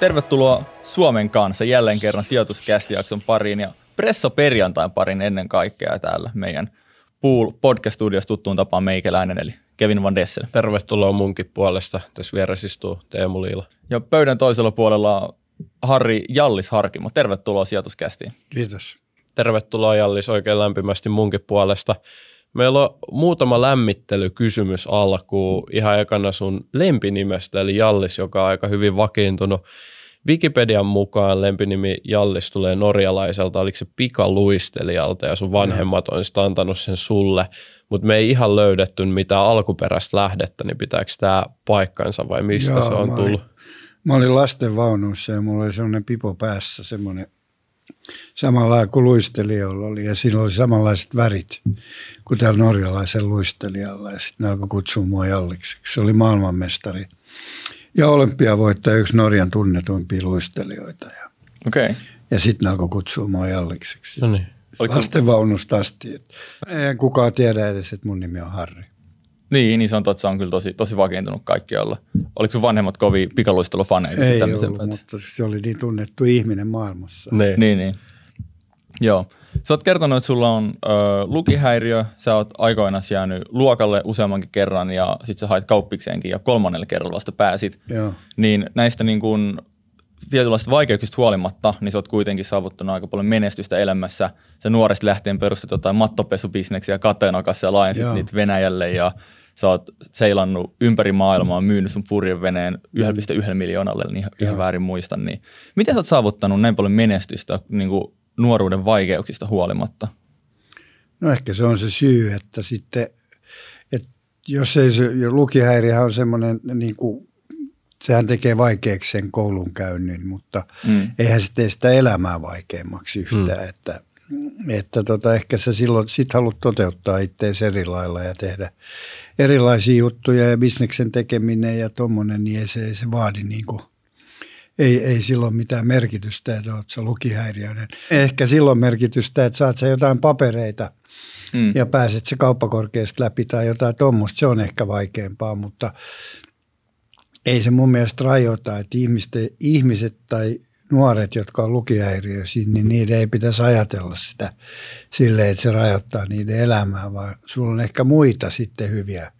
Tervetuloa Suomen kanssa jälleen kerran sijoituskästijakson pariin ja Presso perjantain parin ennen kaikkea täällä meidän Pool podcast-studiossa tuttuun tapaan meikäläinen eli Kevin Van Dessel. Tervetuloa munkin puolesta. Tässä vieressä istuu Teemu Liila. Ja pöydän toisella puolella Harri Jallis Harkimo. Tervetuloa sijoituskästiin. Kiitos. Tervetuloa Jallis oikein lämpimästi munkin puolesta. Meillä on muutama lämmittelykysymys alkuun. Ihan ekana sun lempinimestä, eli Jallis, joka on aika hyvin vakiintunut. Wikipedian mukaan lempinimi Jallis tulee norjalaiselta, oliko se pikaluistelijalta ja sun vanhemmat on sitten antanut sen sulle, mutta me ei ihan löydetty mitään alkuperäistä lähdettä, niin pitääkö tämä paikkansa vai mistä Joo, se on mä tullut? Olin, mä olin lasten vaunussa ja mulla oli semmoinen pipo päässä, semmoinen samalla kuin luistelijalla oli ja siinä oli samanlaiset värit kuin tällä norjalaisen luistelijalla ja sitten ne alkoi kutsua mua Jallikseksi. Se oli maailmanmestari ja olympiavoittaja, yksi Norjan tunnetuimpia luistelijoita. Ja, Okei. Okay. ja sitten ne alkoi kutsua mua Jallikseksi. No niin. Oliko se- Lasten vaunusta asti. Ei kukaan tiedä edes, että mun nimi on Harri. Niin, niin se on totta, se on kyllä tosi, tosi vakiintunut kaikkialla. Oliko sun vanhemmat kovin pikaluistelufaneita? Ei ollut, mutta se oli niin tunnettu ihminen maailmassa. Niin. Niin, niin. Joo. Sä oot kertonut, että sulla on ö, lukihäiriö, sä oot aikoinaan jäänyt luokalle useammankin kerran ja sit sä hait kauppikseenkin ja kolmannella kerralla vasta pääsit. Joo. Niin näistä niin kun, tietynlaisista vaikeuksista huolimatta, niin sä oot kuitenkin saavuttanut aika paljon menestystä elämässä. Sä nuoresta lähtien perustit jotain mattopesubisneksiä Kateena kanssa ja laajensit Joo. niitä Venäjälle ja sä oot seilannut ympäri maailmaa, myynyt sun purjeveneen 1,1 miljoonalle, niin ihan, ihan Joo. väärin muistan. Niin. Miten sä oot saavuttanut näin paljon menestystä niin kuin nuoruuden vaikeuksista huolimatta? No ehkä se on se syy, että sitten, että jos ei se, jo lukihäiriöhän on semmoinen, niin kuin, sehän tekee vaikeaksi sen koulunkäynnin, mutta Mm. eihän se tee sitä elämää vaikeammaksi yhtään, mm. että, että tota, ehkä sä silloin sit haluat toteuttaa itseäsi eri lailla ja tehdä erilaisia juttuja ja bisneksen tekeminen ja tommonen, niin ei se, ei se vaadi niin kuin, ei, ei silloin mitään merkitystä, että oot sä lukihäiriöinen. Ehkä silloin merkitystä, että saat sä jotain papereita Mm. ja pääset se kauppakorkeasta läpi tai jotain tuommoista, se on ehkä vaikeampaa, mutta ei se mun mielestä rajoita, että ihmiset, ihmiset tai nuoret, jotka on lukihäiriöisiä, niin niiden ei pitäisi ajatella sitä silleen, että se rajoittaa niiden elämää, vaan sulla on ehkä muita sitten hyviä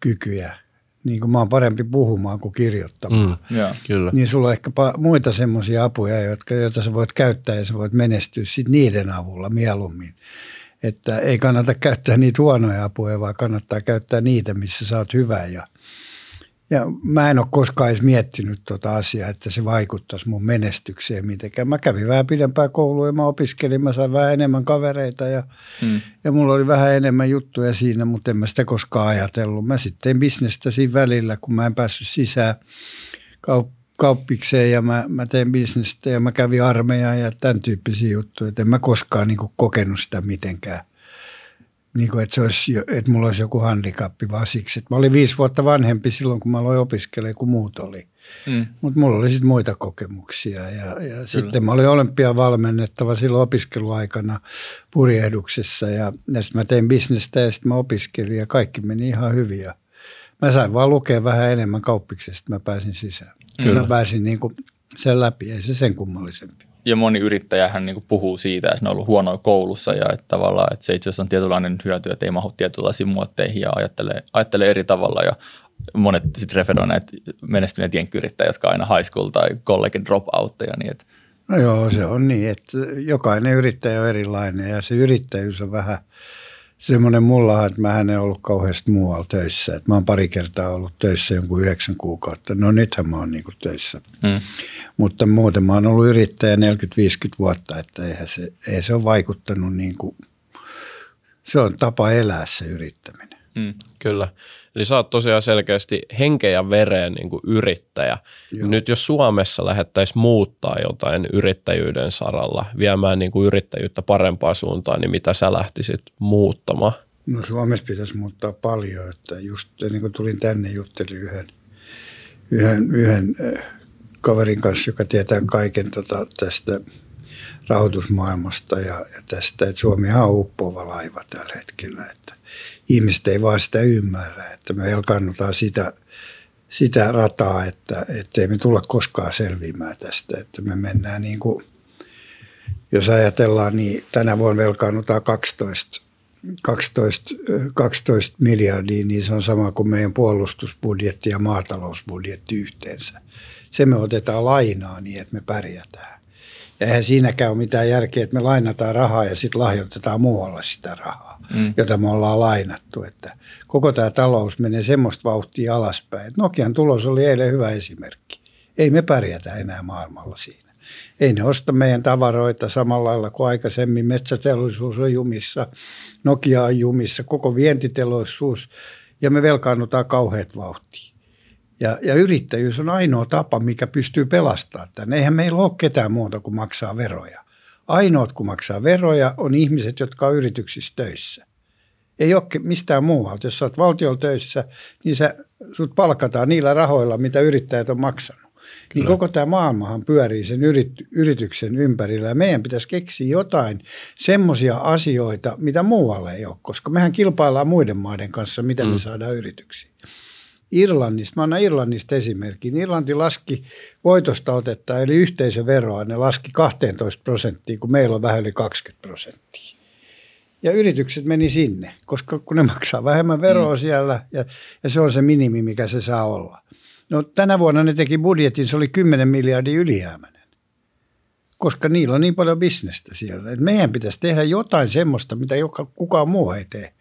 kykyjä. Niin kuin mä oon parempi puhumaan kuin kirjoittamaan. Mm. Joo. Kyllä. Niin sulla on ehkä muita semmoisia apuja, jotka, joita sä voit käyttää ja sä voit menestyä sit niiden avulla mieluummin. Että ei kannata käyttää niitä huonoja apuja, vaan kannattaa käyttää niitä, missä sä oot hyvä. Ja, ja mä en ole koskaan edes miettinyt tuota asiaa, että se vaikuttaisi mun menestykseen mitenkään. Mä kävin vähän pidempää koulua ja mä opiskelin, mä sain vähän enemmän kavereita ja, Mm. ja mulla oli vähän enemmän juttuja siinä, mutta en mä sitä koskaan ajatellut. Mä sitten tein bisnestä siinä välillä, kun mä en päässyt sisään kaup- kauppikseen ja mä, mä tein bisnestä ja mä kävin armeijaan ja tämän tyyppisiä juttuja. Et en mä koskaan niin kokenut sitä mitenkään. Niin kuin, että, se olisi, että mulla olisi joku handikappi vaan siksi. Että mä olin viisi vuotta vanhempi silloin, kun mä aloin opiskelemaan, kuin muut oli. Mm. Mutta mulla oli sitten muita kokemuksia ja, ja sitten mä olin olympiavalmennettava silloin opiskeluaikana purjehduksessa ja, ja sitten mä tein bisnestä ja sitten mä opiskelin ja kaikki meni ihan hyvin. Ja mä sain vaan lukea vähän enemmän kauppiksesta, mä pääsin sisään. Kyllä. Mä pääsin niin kuin sen läpi, ei se sen kummallisempi. Ja moni yrittäjähän niin puhuu siitä, että ne on ollut huonoja koulussa ja että tavallaan että se itse asiassa on tietynlainen hyöty, että ei mahu tietynlaisiin muotteihin ja ajattelee, ajattelee eri tavalla. Ja monet sitten referoivat näitä menestyneet jenkkyyrittäjät, jotka aina high school tai college dropoutteja. Niin että, No joo, se on niin, että jokainen yrittäjä on erilainen ja se yrittäjyys on vähän semmoinen mulla, että mä en ollut kauheasti muualla töissä. Että mä oon pari kertaa ollut töissä jonkun yhdeksän kuukautta. No nythän mä oon niinku töissä. mm. Mutta muuten mä oon ollut yrittäjä 40-50 vuotta, että eihän se, ei se ole vaikuttanut niin kuin, se on tapa elää se yrittäminen. Mm. Kyllä. Eli sä oot tosiaan selkeästi henkeä ja vereen niin kuin yrittäjä. Joo. Nyt jos Suomessa lähettäisiin muuttaa jotain yrittäjyyden saralla, viemään niin kuin yrittäjyyttä parempaan suuntaan, niin mitä sä lähtisit muuttamaan? No Suomessa pitäisi muuttaa paljon, että just ennen kuin tulin tänne juttelin yhden, yhden, yhden äh, kaverin kanssa, joka tietää kaiken tota, tästä rahoitusmaailmasta ja, ja tästä, että Suomi on uppoava laiva tällä hetkellä, että ihmiset ei vaan sitä ymmärrä, että me velkaannutaan sitä, sitä rataa, että ei me tulla koskaan selviämään tästä, että me mennään niin kuin, jos ajatellaan, niin tänä vuonna velkaannutaan 12, 12, 12 miljardia, niin se on sama kuin meidän puolustusbudjetti ja maatalousbudjetti yhteensä. Se me otetaan lainaa niin, että me pärjätään. Eihän siinäkään ole mitään järkeä, että me lainataan rahaa ja sitten lahjoitetaan muualle sitä rahaa, mm. jota me ollaan lainattu. Että koko tämä talous menee semmoista vauhtia alaspäin. Nokian tulos oli eilen hyvä esimerkki. Ei me pärjätä enää maailmalla siinä. Ei ne osta meidän tavaroita samalla lailla kuin aikaisemmin. Metsäteollisuus on jumissa, Nokia on jumissa, koko vientiteollisuus ja me velkaannutaan kauheat vauhtia. Ja, ja yrittäjyys on ainoa tapa, mikä pystyy pelastamaan tämän. Eihän meillä ole ketään muuta kuin maksaa veroja. Ainoat, kun maksaa veroja, on ihmiset, jotka on yrityksissä töissä. Ei ole mistään muualta. Jos olet valtiolla töissä, niin sä, sut palkataan niillä rahoilla, mitä yrittäjät on maksanut. Niin Kyllä. Niin koko tämä maailmahan pyörii sen yrit, yrityksen ympärillä. Ja meidän pitäisi keksiä jotain semmoisia asioita, mitä muualle ei ole, koska mehän kilpaillaan muiden maiden kanssa, miten mm. me saadaan yrityksiä. Irlannista, mä annan Irlannista esimerkin. Irlanti laski voitosta otetta, eli yhteisöveroa, ne laski 12 prosenttia, kun meillä on vähän yli 20 prosenttia. Ja yritykset meni sinne, koska kun ne maksaa vähemmän veroa mm. siellä, ja, ja se on se minimi, mikä se saa olla. No tänä vuonna ne teki budjetin, se oli 10 miljardia ylijäämäinen, koska niillä on niin paljon bisnestä siellä. Et meidän pitäisi tehdä jotain semmoista, mitä joka, kukaan muu ei tee.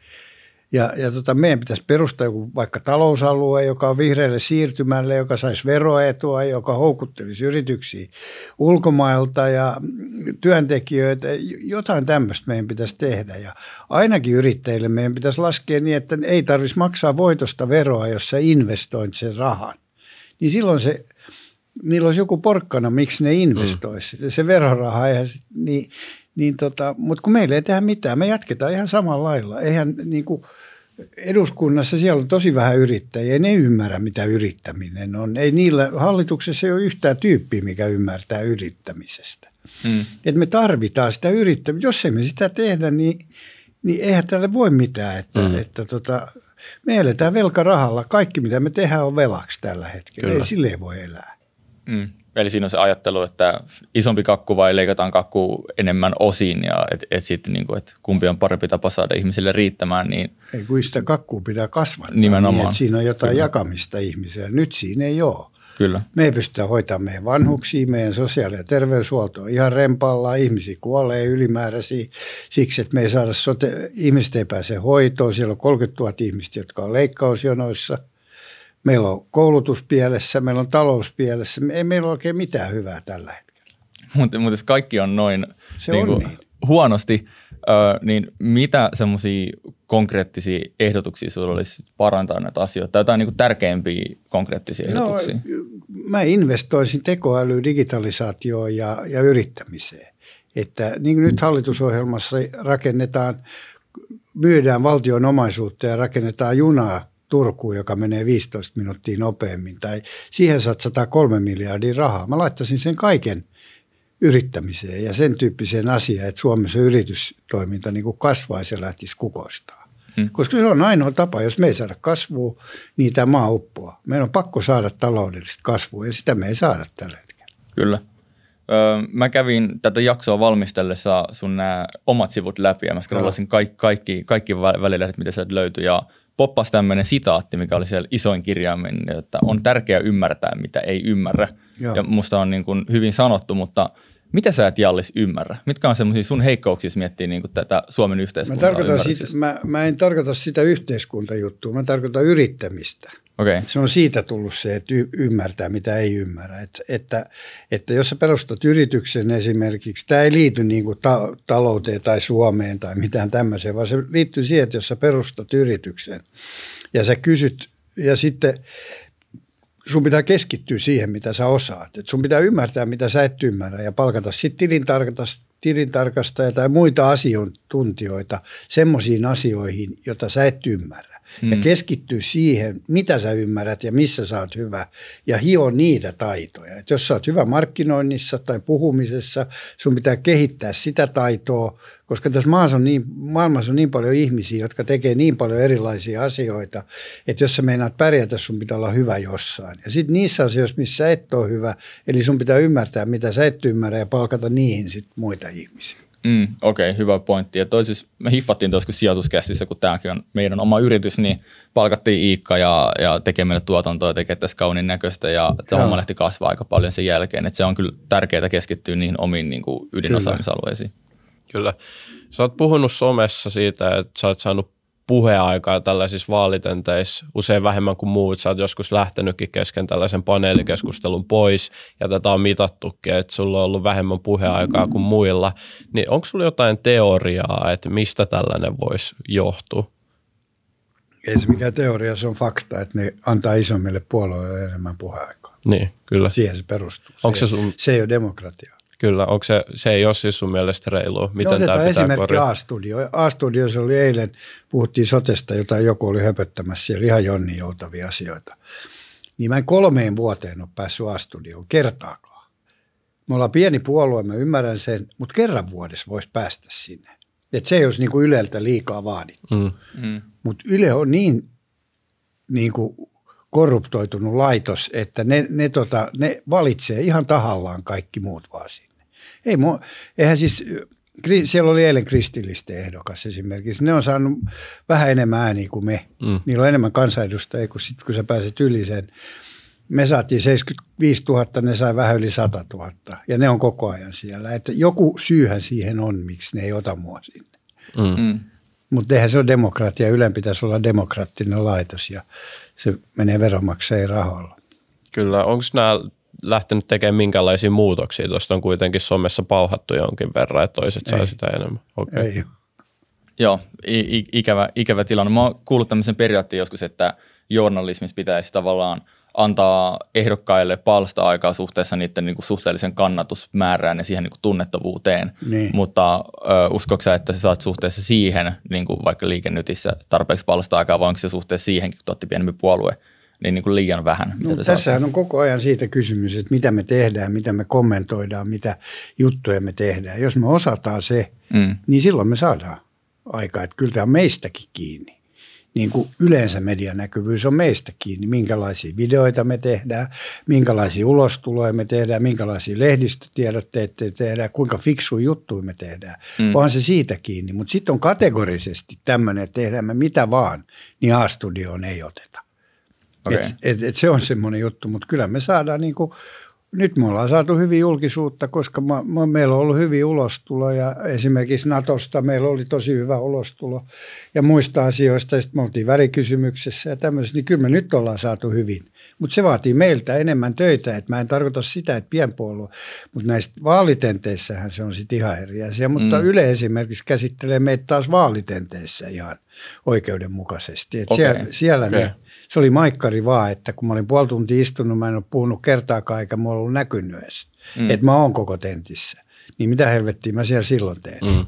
Ja, ja tota, meidän pitäisi perustaa joku vaikka talousalue, joka on vihreälle siirtymälle, joka saisi veroetua, joka houkuttelisi yrityksiä ulkomailta ja työntekijöitä. Jotain tämmöistä meidän pitäisi tehdä. Ja ainakin yrittäjille meidän pitäisi laskea niin, että ei tarvitsisi maksaa voitosta veroa, jos sä investoit sen rahan. Niin silloin se niillä olisi joku porkkana, miksi ne investoisi. Mm. Se veroraha, eihän, niin, niin tota, mutta kun meillä ei tehdä mitään, me jatketaan ihan samalla lailla. Eihän niin kuin, eduskunnassa siellä on tosi vähän yrittäjiä, ne ymmärrä mitä yrittäminen on. Ei niillä, hallituksessa ei ole yhtään tyyppiä, mikä ymmärtää yrittämisestä. Hmm. Et me tarvitaan sitä yrittämistä. Jos emme sitä tehdä, niin, niin eihän tälle voi mitään. Että, hmm. että tota, me eletään velkarahalla. Kaikki mitä me tehdään on velaksi tällä hetkellä. Kyllä. Ei sille voi elää. Hmm. Eli siinä on se ajattelu, että isompi kakku vai leikataan kakku enemmän osiin ja että et sitten niin kuin, että kumpi on parempi tapa saada ihmisille riittämään. Niin ei kun sitä kakkua pitää kasvattaa nimenomaan. niin, että siinä on jotain Kyllä. jakamista ihmisille. Nyt siinä ei ole. Kyllä. Me ei pystytä hoitamaan meidän vanhuksia, meidän sosiaali- ja terveyshuolto on ihan rempalla, ihmisiä kuolee ylimääräisiä siksi, että me ei saada sote, ihmiset ei pääse hoitoon, siellä on 30 000 ihmistä, jotka on leikkausjonoissa – Meillä on koulutus pielessä, meillä on talous pielessä. Ei meillä ole oikein mitään hyvää tällä hetkellä. Mutta mut jos kaikki on noin Se niin on niin. huonosti, ö, niin mitä semmoisia konkreettisia ehdotuksia sinulla olisi parantaa näitä asioita? Tai jotain niin tärkeimpiä konkreettisia no, ehdotuksia? No, mä investoisin tekoäly, digitalisaatioon ja, ja yrittämiseen. Että niin kuin nyt hallitusohjelmassa rakennetaan, myydään valtion omaisuutta ja rakennetaan junaa Turkuun, joka menee 15 minuuttia nopeammin, tai siihen satsataan kolme miljardia rahaa. Mä laittaisin sen kaiken yrittämiseen ja sen tyyppiseen asiaan, että Suomessa yritystoiminta niin kuin kasvaisi ja lähtisi kukoistaa. Hmm. Koska se on ainoa tapa, jos me ei saada kasvua, niin tämä maa uppoaa. Meidän on pakko saada taloudellista kasvua ja sitä me ei saada tällä hetkellä. Kyllä. Öö, mä kävin tätä jaksoa valmistellessa sun nämä omat sivut läpi ja mä scrollasin kaikki, kaikki, kaikki välilehdet, mitä sieltä löytyi ja poppasi tämmöinen sitaatti, mikä oli siellä isoin kirjaimen, että on tärkeää ymmärtää, mitä ei ymmärrä. Joo. Ja musta on niin kuin hyvin sanottu, mutta mitä sä et Jallis ymmärrä? Mitkä on semmoisia sun heikkouksia, jos miettii niin kuin tätä Suomen yhteiskuntaa? Mä, tarkoitan sitä, mä, mä en tarkoita sitä yhteiskuntajuttua, mä tarkoitan yrittämistä. Okay. Se on siitä tullut se, että y- ymmärtää, mitä ei ymmärrä. Et, että, että jos sä perustat yrityksen esimerkiksi, tämä ei liity niin kuin ta- talouteen tai Suomeen tai mitään tämmöiseen, vaan se liittyy siihen, että jos sä perustat yrityksen ja sä kysyt ja sitten sun pitää keskittyä siihen, mitä sä osaat. Et sun pitää ymmärtää, mitä sä et ymmärrä ja palkata sitten tilintarkastajia tai muita asiantuntijoita semmoisiin asioihin, joita sä et ymmärrä. Mm. ja keskittyä siihen, mitä sä ymmärrät ja missä sä oot hyvä ja hio niitä taitoja. Et jos sä oot hyvä markkinoinnissa tai puhumisessa, sun pitää kehittää sitä taitoa, koska tässä maassa on niin, maailmassa on niin paljon ihmisiä, jotka tekee niin paljon erilaisia asioita, että jos sä meinaat pärjätä, sun pitää olla hyvä jossain. Ja sitten niissä asioissa, missä et ole hyvä, eli sun pitää ymmärtää, mitä sä et ymmärrä ja palkata niihin sit muita ihmisiä. Mm, Okei, okay, hyvä pointti. Ja toisis, me hiffattiin tuossa sijoituskästissä, kun tämäkin on meidän oma yritys, niin palkattiin Iikka ja, ja tekee meille tuotantoa ja tekee tässä kauniin näköistä ja tämä homma lähti kasvaa aika paljon sen jälkeen. Että se on kyllä tärkeää keskittyä niihin omiin niin kuin ydinosaamisalueisiin. Kyllä. Sä oot puhunut somessa siitä, että sä oot saanut puheaikaa tällaisissa vaalitenteissä usein vähemmän kuin muut. Sä oot joskus lähtenytkin kesken tällaisen paneelikeskustelun pois ja tätä on mitattukin, että sulla on ollut vähemmän puheaikaa kuin muilla. Niin onko sulla jotain teoriaa, että mistä tällainen voisi johtua? Ei se mikään teoria, se on fakta, että ne antaa isommille puolueille enemmän puheaikaa. Niin, kyllä. Siihen se perustuu. Onko se, sun... se ei ole demokratiaa. Kyllä, onko se, se ei ole siis sun mielestä reilua? Miten no, tämä esimerkki A-studio. A-studiossa oli eilen, puhuttiin sotesta, jota joku oli höpöttämässä siellä ihan Jonni joutavia asioita. Niin mä en kolmeen vuoteen ole päässyt A-studioon kertaakaan. Me ollaan pieni puolue, mä ymmärrän sen, mutta kerran vuodessa voisi päästä sinne. Et se ei olisi niinku Yleltä liikaa vaadittu. Mm. Mm. Mutta Yle on niin, niin kuin korruptoitunut laitos, että ne, ne, tota, ne valitsee ihan tahallaan kaikki muut vaan sinne. Ei mu, eihän siis, siellä oli eilen kristillisten ehdokas esimerkiksi. Ne on saanut vähän enemmän ääniä kuin me. Mm. Niillä on enemmän kansanedustajia kuin sit, kun sä pääset yli sen. Me saatiin 75 000, ne sai vähän yli 100 000 ja ne on koko ajan siellä. Että joku syyhän siihen on, miksi ne ei ota mua sinne. Mm. mm. Mutta eihän se ole demokratia. Ylen pitäisi olla demokraattinen laitos ja se menee veronmaksajien rahoilla. Kyllä. Onko nämä lähtenyt tekemään minkälaisia muutoksia? Tuosta on kuitenkin somessa pauhattu jonkin verran, että toiset saa sitä enemmän. Okay. Ei. Joo, I- ikävä, ikävä tilanne. Mä oon kuullut tämmöisen periaatteen joskus, että journalismissa pitäisi tavallaan antaa ehdokkaille palsta-aikaa suhteessa niiden niin kuin suhteellisen kannatusmäärään ja siihen niin kuin tunnettavuuteen. Niin. Mutta ö, uskoksa, että sä saat suhteessa siihen, niin kuin vaikka liikennytissä tarpeeksi palsta-aikaa, vai onko se suhteessa siihenkin, kun otti pienempi puolue, niin, niin kuin liian vähän. No, tässähän on koko ajan siitä kysymys, että mitä me tehdään, mitä me kommentoidaan, mitä juttuja me tehdään. Jos me osataan se, mm. niin silloin me saadaan aikaa. Että kyllä tämä on meistäkin kiinni. Niin kuin yleensä median näkyvyys on meistä kiinni, minkälaisia videoita me tehdään, minkälaisia ulostuloja me tehdään, minkälaisia lehdistötiedotteita tehdään, kuinka fiksu juttuja me tehdään. Mm. Onhan se siitä kiinni, mutta sitten on kategorisesti tämmöinen, että tehdään me mitä vaan, niin A-studioon ei oteta. Okay. Et, et, et se on semmoinen juttu, mutta kyllä me saadaan niin kuin, nyt me ollaan saatu hyvin julkisuutta, koska mä, mä, meillä on ollut hyviä ulostuloja. Esimerkiksi Natosta meillä oli tosi hyvä ulostulo ja muista asioista. Sitten me oltiin värikysymyksessä ja tämmöisessä, niin kyllä me nyt ollaan saatu hyvin. Mutta se vaatii meiltä enemmän töitä, että mä en tarkoita sitä, että pienpuolue, mutta näistä vaalitenteissähän se on sitten ihan eri asia. Mutta mm. Yle esimerkiksi käsittelee meitä taas vaalitenteessä ihan oikeudenmukaisesti. Et okay. Siellä, siellä okay. ne se oli maikkari vaan, että kun mä olin puoli tuntia istunut, mä en ole puhunut kertaakaan eikä mulla ollut näkynyt edes, mm. että mä oon koko tentissä. Niin mitä helvettiä mä siellä silloin teen? Mm.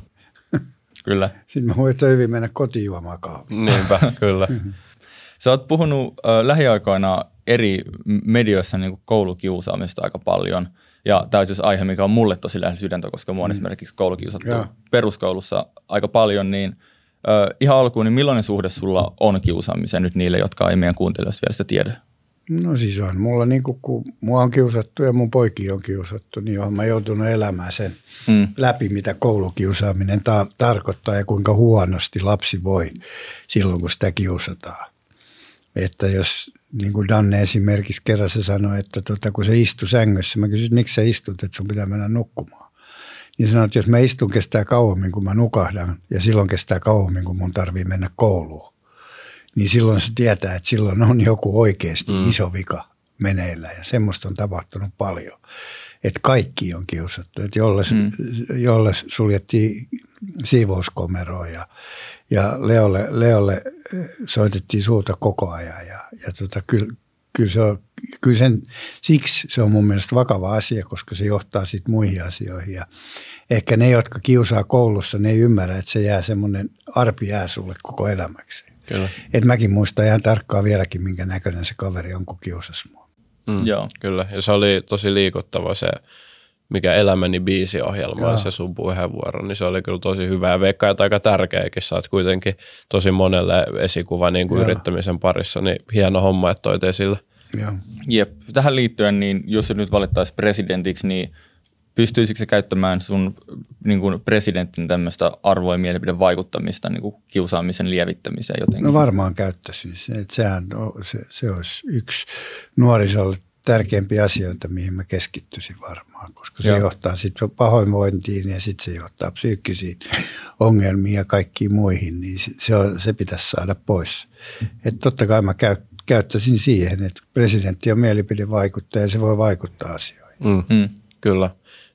Kyllä. Sitten mä voin hyvin mennä kotiin juomaan kahvia. Niinpä, kyllä. Sä oot puhunut äh, lähiaikoina eri medioissa niin koulukiusaamista aika paljon. Ja tämä on siis aihe, mikä on mulle tosi lähellä sydäntä, koska mua on mm. esimerkiksi koulukiusattu ja. peruskoulussa aika paljon, niin – Ö, ihan alkuun, niin millainen suhde sulla on kiusaamiseen nyt niille, jotka ei meidän kuuntelijoista vielä sitä tiedä? No siis on mulla niin kuin, kun mua on kiusattu ja mun poiki on kiusattu, niin olen mä joutunut elämään sen mm. läpi, mitä koulukiusaaminen ta- tarkoittaa ja kuinka huonosti lapsi voi silloin, kun sitä kiusataan. Että jos, niin kuin Danne esimerkiksi kerran se sanoi, että tota, kun se istui sängyssä, mä kysyin, miksi sä istut, että sun pitää mennä nukkumaan niin sanoin, että jos mä istun kestää kauemmin kuin mä nukahdan ja silloin kestää kauemmin kuin mun tarvii mennä kouluun, niin silloin se tietää, että silloin on joku oikeasti mm. iso vika meneillä ja semmoista on tapahtunut paljon. Että kaikki on kiusattu, että jolle, mm. jolle suljettiin siivouskomeroa ja, ja Leolle, Leolle soitettiin suuta koko ajan ja, ja tota, kyllä, kyllä, se on, kyllä sen, siksi se on mun mielestä vakava asia, koska se johtaa sitten muihin asioihin. Ja ehkä ne, jotka kiusaa koulussa, ne ei ymmärrä, että se jää semmoinen arpi jää sulle koko elämäksi. Kyllä. Et mäkin muistan ihan tarkkaan vieläkin, minkä näköinen se kaveri on, kun kiusasi mua. Mm, Joo. Kyllä, ja se oli tosi liikuttava se, mikä Elämäni biisiohjelma ja se sun puheenvuoro, niin se oli kyllä tosi hyvä ja veikkaa, että aika tärkeäkin. Sä oot kuitenkin tosi monelle esikuva niin kuin yrittämisen parissa, niin hieno homma, että toit esille. Joo. Jep. Tähän liittyen, niin jos se nyt valittaisiin presidentiksi, niin pystyisikö se käyttämään sun niin kuin presidentin tämmöistä arvo- ja mielipidevaikuttamista niin kuin kiusaamisen lievittämiseen jotenkin? No varmaan käyttäisin se. Et sehän on, se, se olisi yksi nuorisolle tärkeimpiä asioita, mihin mä keskittyisin varmaan, koska se Joo. johtaa sitten pahoinvointiin ja sitten se johtaa psyykkisiin ongelmiin ja kaikkiin muihin, niin se- se, on, se pitäisi saada pois. Et totta kai mä käy, käyttäisin siihen, että presidentti on mielipidevaikuttaja ja se voi vaikuttaa asioihin. Mm. Mm. Kyllä,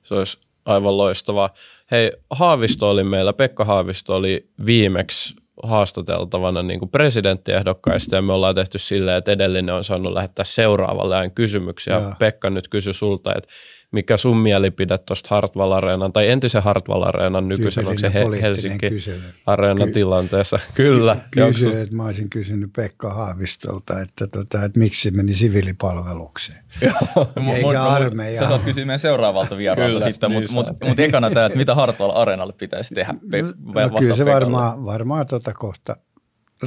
se olisi aivan loistavaa. Hei, Haavisto oli meillä, Pekka Haavisto oli viimeksi haastateltavana niin kuin presidenttiehdokkaista ja me ollaan tehty silleen, että edellinen on saanut lähettää seuraavalle ajan kysymyksiä. Joo. Pekka nyt kysyi sulta, että mikä sun mielipide tuosta Hartwall Areenan tai entisen Hartwall Areenan nykyisen, onko se He- Helsinki kysely. Areenan Ky- tilanteessa? Kyllä. Kysy, sun- että mä olisin kysynyt Pekka Haavistolta, että, tota, että miksi se meni siviilipalvelukseen. Eikä armeijaa. Sä saat kysyä meidän seuraavalta vieraalta Kyllä, sitten, niin mutta mut, saa. mut ekana tämä, että mitä Hartwall Areenalle pitäisi tehdä? Pe- No, vai no, kyllä se varmaan, varmaan tota kohta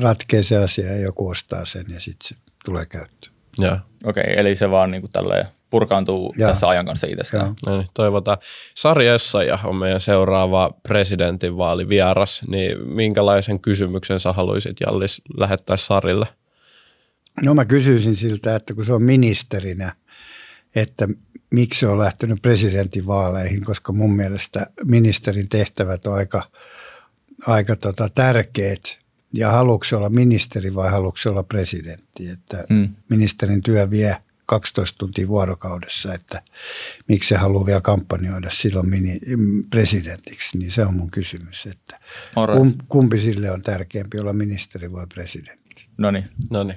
ratkee se asia ja joku ostaa sen ja sitten se tulee käyttöön. Joo. Okei, eli se vaan niin kuin tälleen purkaantuu Joo. tässä ajan kanssa itsestään. Joo. No niin, toivotaan. Sari Essayah on meidän seuraava presidentinvaalivieras, niin minkälaisen kysymyksen sä haluaisit Jallis lähettää Sarille? No mä kysyisin siltä, että kun se on ministerinä, että miksi se on lähtenyt presidentinvaaleihin, koska mun mielestä ministerin tehtävät on aika, aika tota tärkeät. Ja haluatko se olla ministeri vai haluatko se olla presidentti? Että Mm. ministerin työ vie 12 tuntia vuorokaudessa, että miksi se haluaa vielä kampanjoida silloin mini, presidentiksi, niin se on mun kysymys, että Alright. kumpi sille on tärkeämpi olla ministeri vai presidentti? No niin,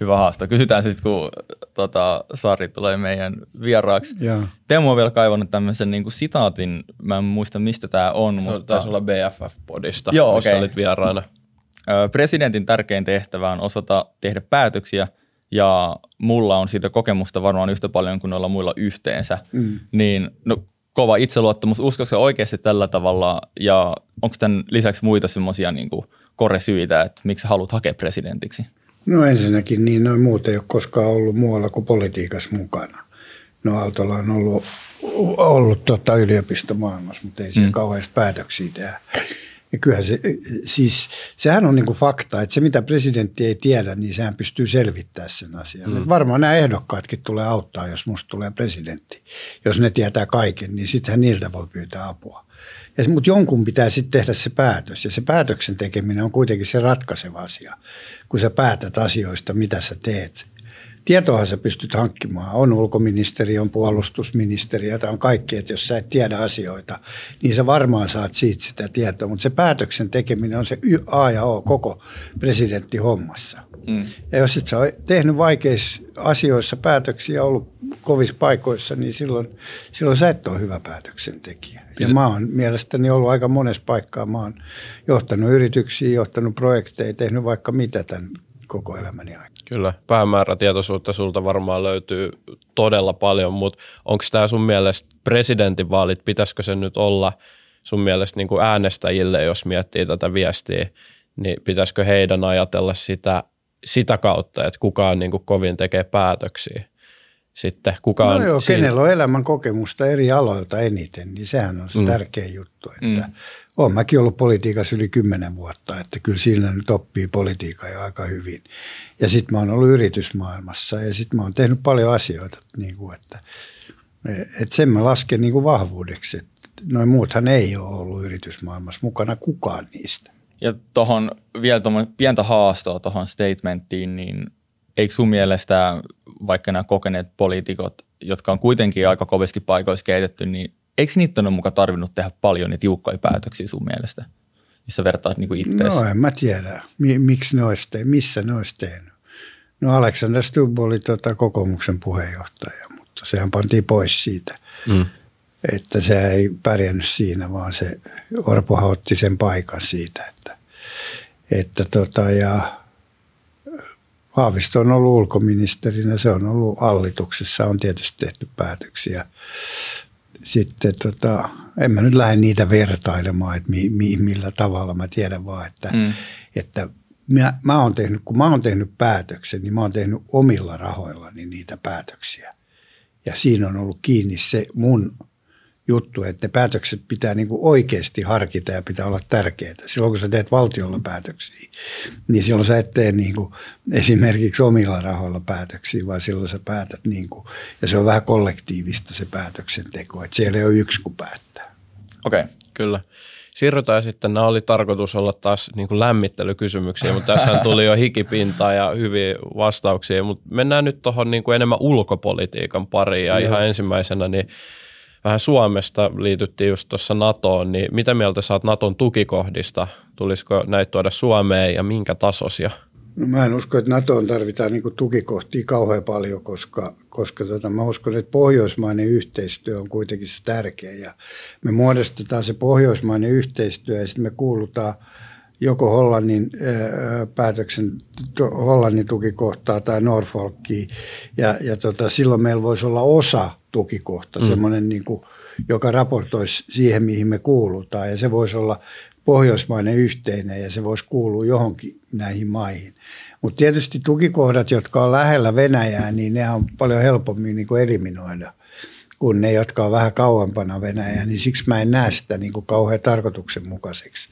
hyvä haasto. Kysytään sitten, kun tota, Sari tulee meidän vieraaksi. Joo. Teemu on vielä kaivannut tämmöisen niin kuin sitaatin, mä en muista mistä tämä on, No, mutta taisi olla BFF-podista, Joo, missä okei. olit vieraana. Presidentin tärkein tehtävä on osata tehdä päätöksiä ja mulla on siitä kokemusta varmaan yhtä paljon kuin noilla muilla yhteensä. Mm. Niin no, kova itseluottamus, uskoiko se oikeasti tällä tavalla ja onko tämän lisäksi muita semmoisia niin koresyitä, että miksi haluat hakea presidentiksi? No ensinnäkin niin noin muut ei ole koskaan ollut muualla kuin politiikassa mukana. No Aaltola on ollut, ollut tota yliopistomaailmassa, mutta ei siellä mm. kauheasti päätöksiä tehdä. Ja kyllähän se, siis sehän on niin kuin fakta, että se mitä presidentti ei tiedä, niin sehän pystyy selvittämään sen asian. Mm. varmaan nämä ehdokkaatkin tulee auttaa, jos musta tulee presidentti. Jos ne tietää kaiken, niin sittenhän niiltä voi pyytää apua. Ja, mutta jonkun pitää sitten tehdä se päätös, ja se päätöksen tekeminen on kuitenkin se ratkaiseva asia, kun sä päätät asioista, mitä sä teet. Tietoahan sä pystyt hankkimaan. On ulkoministeri, on puolustusministeri, ja on kaikki, että jos sä et tiedä asioita, niin sä varmaan saat siitä sitä tietoa. Mutta se päätöksen tekeminen on se A ja O koko presidenttihommassa. Mm. Ja jos et sä ole tehnyt vaikeissa asioissa päätöksiä, ollut kovissa paikoissa, niin silloin, silloin sä et ole hyvä päätöksentekijä. Ja mä oon mielestäni ollut aika monessa paikkaa. Mä oon johtanut yrityksiä, johtanut projekteja, tehnyt vaikka mitä tämän koko elämäni aikana. Kyllä, päämäärätietoisuutta sulta varmaan löytyy todella paljon, mutta onko tämä sun mielestä presidentinvaalit, pitäisikö se nyt olla sun mielestä niin kuin äänestäjille, jos miettii tätä viestiä, niin pitäisikö heidän ajatella sitä, sitä kautta, että kuka on niin kuin kovin tekee päätöksiä? Sitten kuka on No joo, siinä- kenellä on elämän kokemusta eri aloilta eniten, niin sehän on se Mm. tärkeä juttu. Että Mm. Olen mäkin ollut politiikassa yli kymmenen vuotta, että kyllä siinä nyt oppii politiikan jo aika hyvin. Ja sitten mä oon ollut yritysmaailmassa ja sitten mä oon tehnyt paljon asioita, niin kuin että, että sen mä lasken niin kuin vahvuudeksi. Että noin muuthan ei ole ollut yritysmaailmassa mukana kukaan niistä. Ja tuohon vielä pientä haastoa tuohon statementtiin, niin eikö sun mielestä vaikka nämä kokeneet poliitikot, jotka on kuitenkin aika koviskin paikoissa keitetty, niin eikö niitä ole mukaan tarvinnut tehdä paljon niitä tiukkoja päätöksiä sun mielestä, jos sä vertaat niin itseäsi? No en mä tiedä, Mi- miksi ne olisi tehnyt, missä ne olisi tehnyt. No Alexander Stubb oli tota kokoomuksen puheenjohtaja, mutta sehän pantiin pois siitä, Mm. että se ei pärjännyt siinä, vaan se Orpohan otti sen paikan siitä, että, että tota, ja Haavisto on ollut ulkoministerinä, se on ollut hallituksessa, on tietysti tehty päätöksiä. Sitten tota, en mä nyt lähde niitä vertailemaan, että mi, mi, millä tavalla. Mä tiedän vaan, että, mm. että mä, mä oon tehnyt, kun mä oon tehnyt päätöksen, niin mä oon tehnyt omilla rahoillani niitä päätöksiä. Ja siinä on ollut kiinni se mun juttu, että ne päätökset pitää niin kuin oikeasti harkita ja pitää olla tärkeitä. Silloin kun sä teet valtiolla päätöksiä, niin silloin sä et tee niin kuin esimerkiksi omilla rahoilla päätöksiä, vaan silloin sä päätät niin kuin, ja se on vähän kollektiivista se päätöksenteko, että siellä ei ole yksi kun päättää. Okei. Okay. Kyllä. Siirrytään sitten, nämä oli tarkoitus olla taas niin kuin lämmittelykysymyksiä, mutta tässä tuli jo hikipintaa ja hyviä vastauksia, mutta mennään nyt tuohon niin enemmän ulkopolitiikan pariin ja Joo. ihan ensimmäisenä niin vähän Suomesta liityttiin just tuossa NATOon, niin mitä mieltä saat NATOn tukikohdista? Tulisiko näitä tuoda Suomeen ja minkä tasoisia? No mä en usko, että NATOon tarvitaan niin tukikohtia kauhean paljon, koska, koska tota, mä uskon, että pohjoismainen yhteistyö on kuitenkin se tärkeä. Ja me muodostetaan se pohjoismainen yhteistyö ja sitten me kuulutaan joko Hollannin ää, päätöksen, Hollannin tukikohtaa tai Norfolkia. Ja, ja tota, silloin meillä voisi olla osa tukikohta, mm. semmoinen niin kuin, joka raportoisi siihen, mihin me kuulutaan. Ja se voisi olla pohjoismainen yhteinen ja se voisi kuulua johonkin näihin maihin. Mutta tietysti tukikohdat, jotka on lähellä Venäjää, niin ne on paljon helpommin niin kuin eliminoida kuin ne, jotka on vähän kauempana Venäjää, niin siksi mä en näe sitä niin kuin kauhean tarkoituksenmukaiseksi,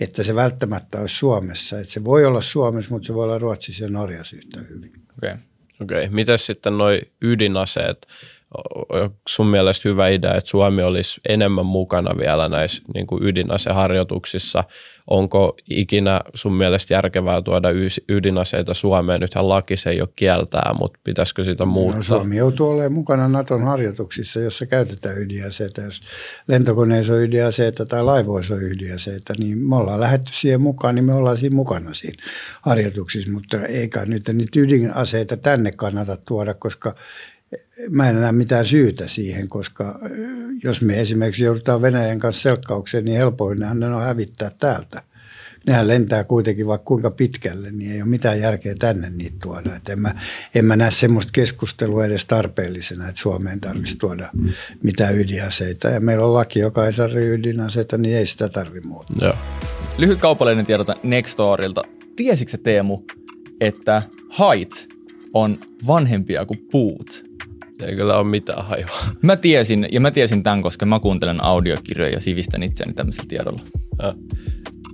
että se välttämättä olisi Suomessa. Että se voi olla Suomessa, mutta se voi olla Ruotsissa ja Norjassa yhtä hyvin. Okei. Okay. Okay. Miten sitten nuo ydinaseet? Sun mielestä hyvä idea, että Suomi olisi enemmän mukana vielä näissä niin kuin ydinaseharjoituksissa? Onko ikinä sun mielestä järkevää tuoda ydinaseita Suomeen? Nythän laki se ei ole kieltää, mutta pitäisikö sitä no, muuttaa? No, Suomi joutuu olemaan mukana Naton harjoituksissa, jossa käytetään ydinaseita. Jos lentokoneissa on ydinaseita tai laivoissa on ydinaseita, niin me ollaan lähdetty siihen mukaan, niin me ollaan siinä mukana siinä harjoituksissa. Mutta eikä nyt niitä ydinaseita tänne kannata tuoda, koska mä en näe mitään syytä siihen, koska jos me esimerkiksi joudutaan Venäjän kanssa selkkaukseen, niin helpoinhan ne on hävittää täältä. Nehän lentää kuitenkin vaikka kuinka pitkälle, niin ei ole mitään järkeä tänne niitä tuoda. Et en, mä, en mä näe semmoista keskustelua edes tarpeellisena, että Suomeen tarvitsisi tuoda mitään ydinaseita. Ja meillä on laki, joka ei saa ydinaseita, niin ei sitä tarvitse muuttaa. Joo. Lyhyt kaupallinen tiedota Nextorilta. Tiesitkö Teemu, että hait on vanhempia kuin puut? Ei kyllä ole mitään hajua. Mä tiesin, ja mä tiesin tämän, koska mä kuuntelen audiokirjoja ja sivistän itseäni tämmöisellä tiedolla. Ja,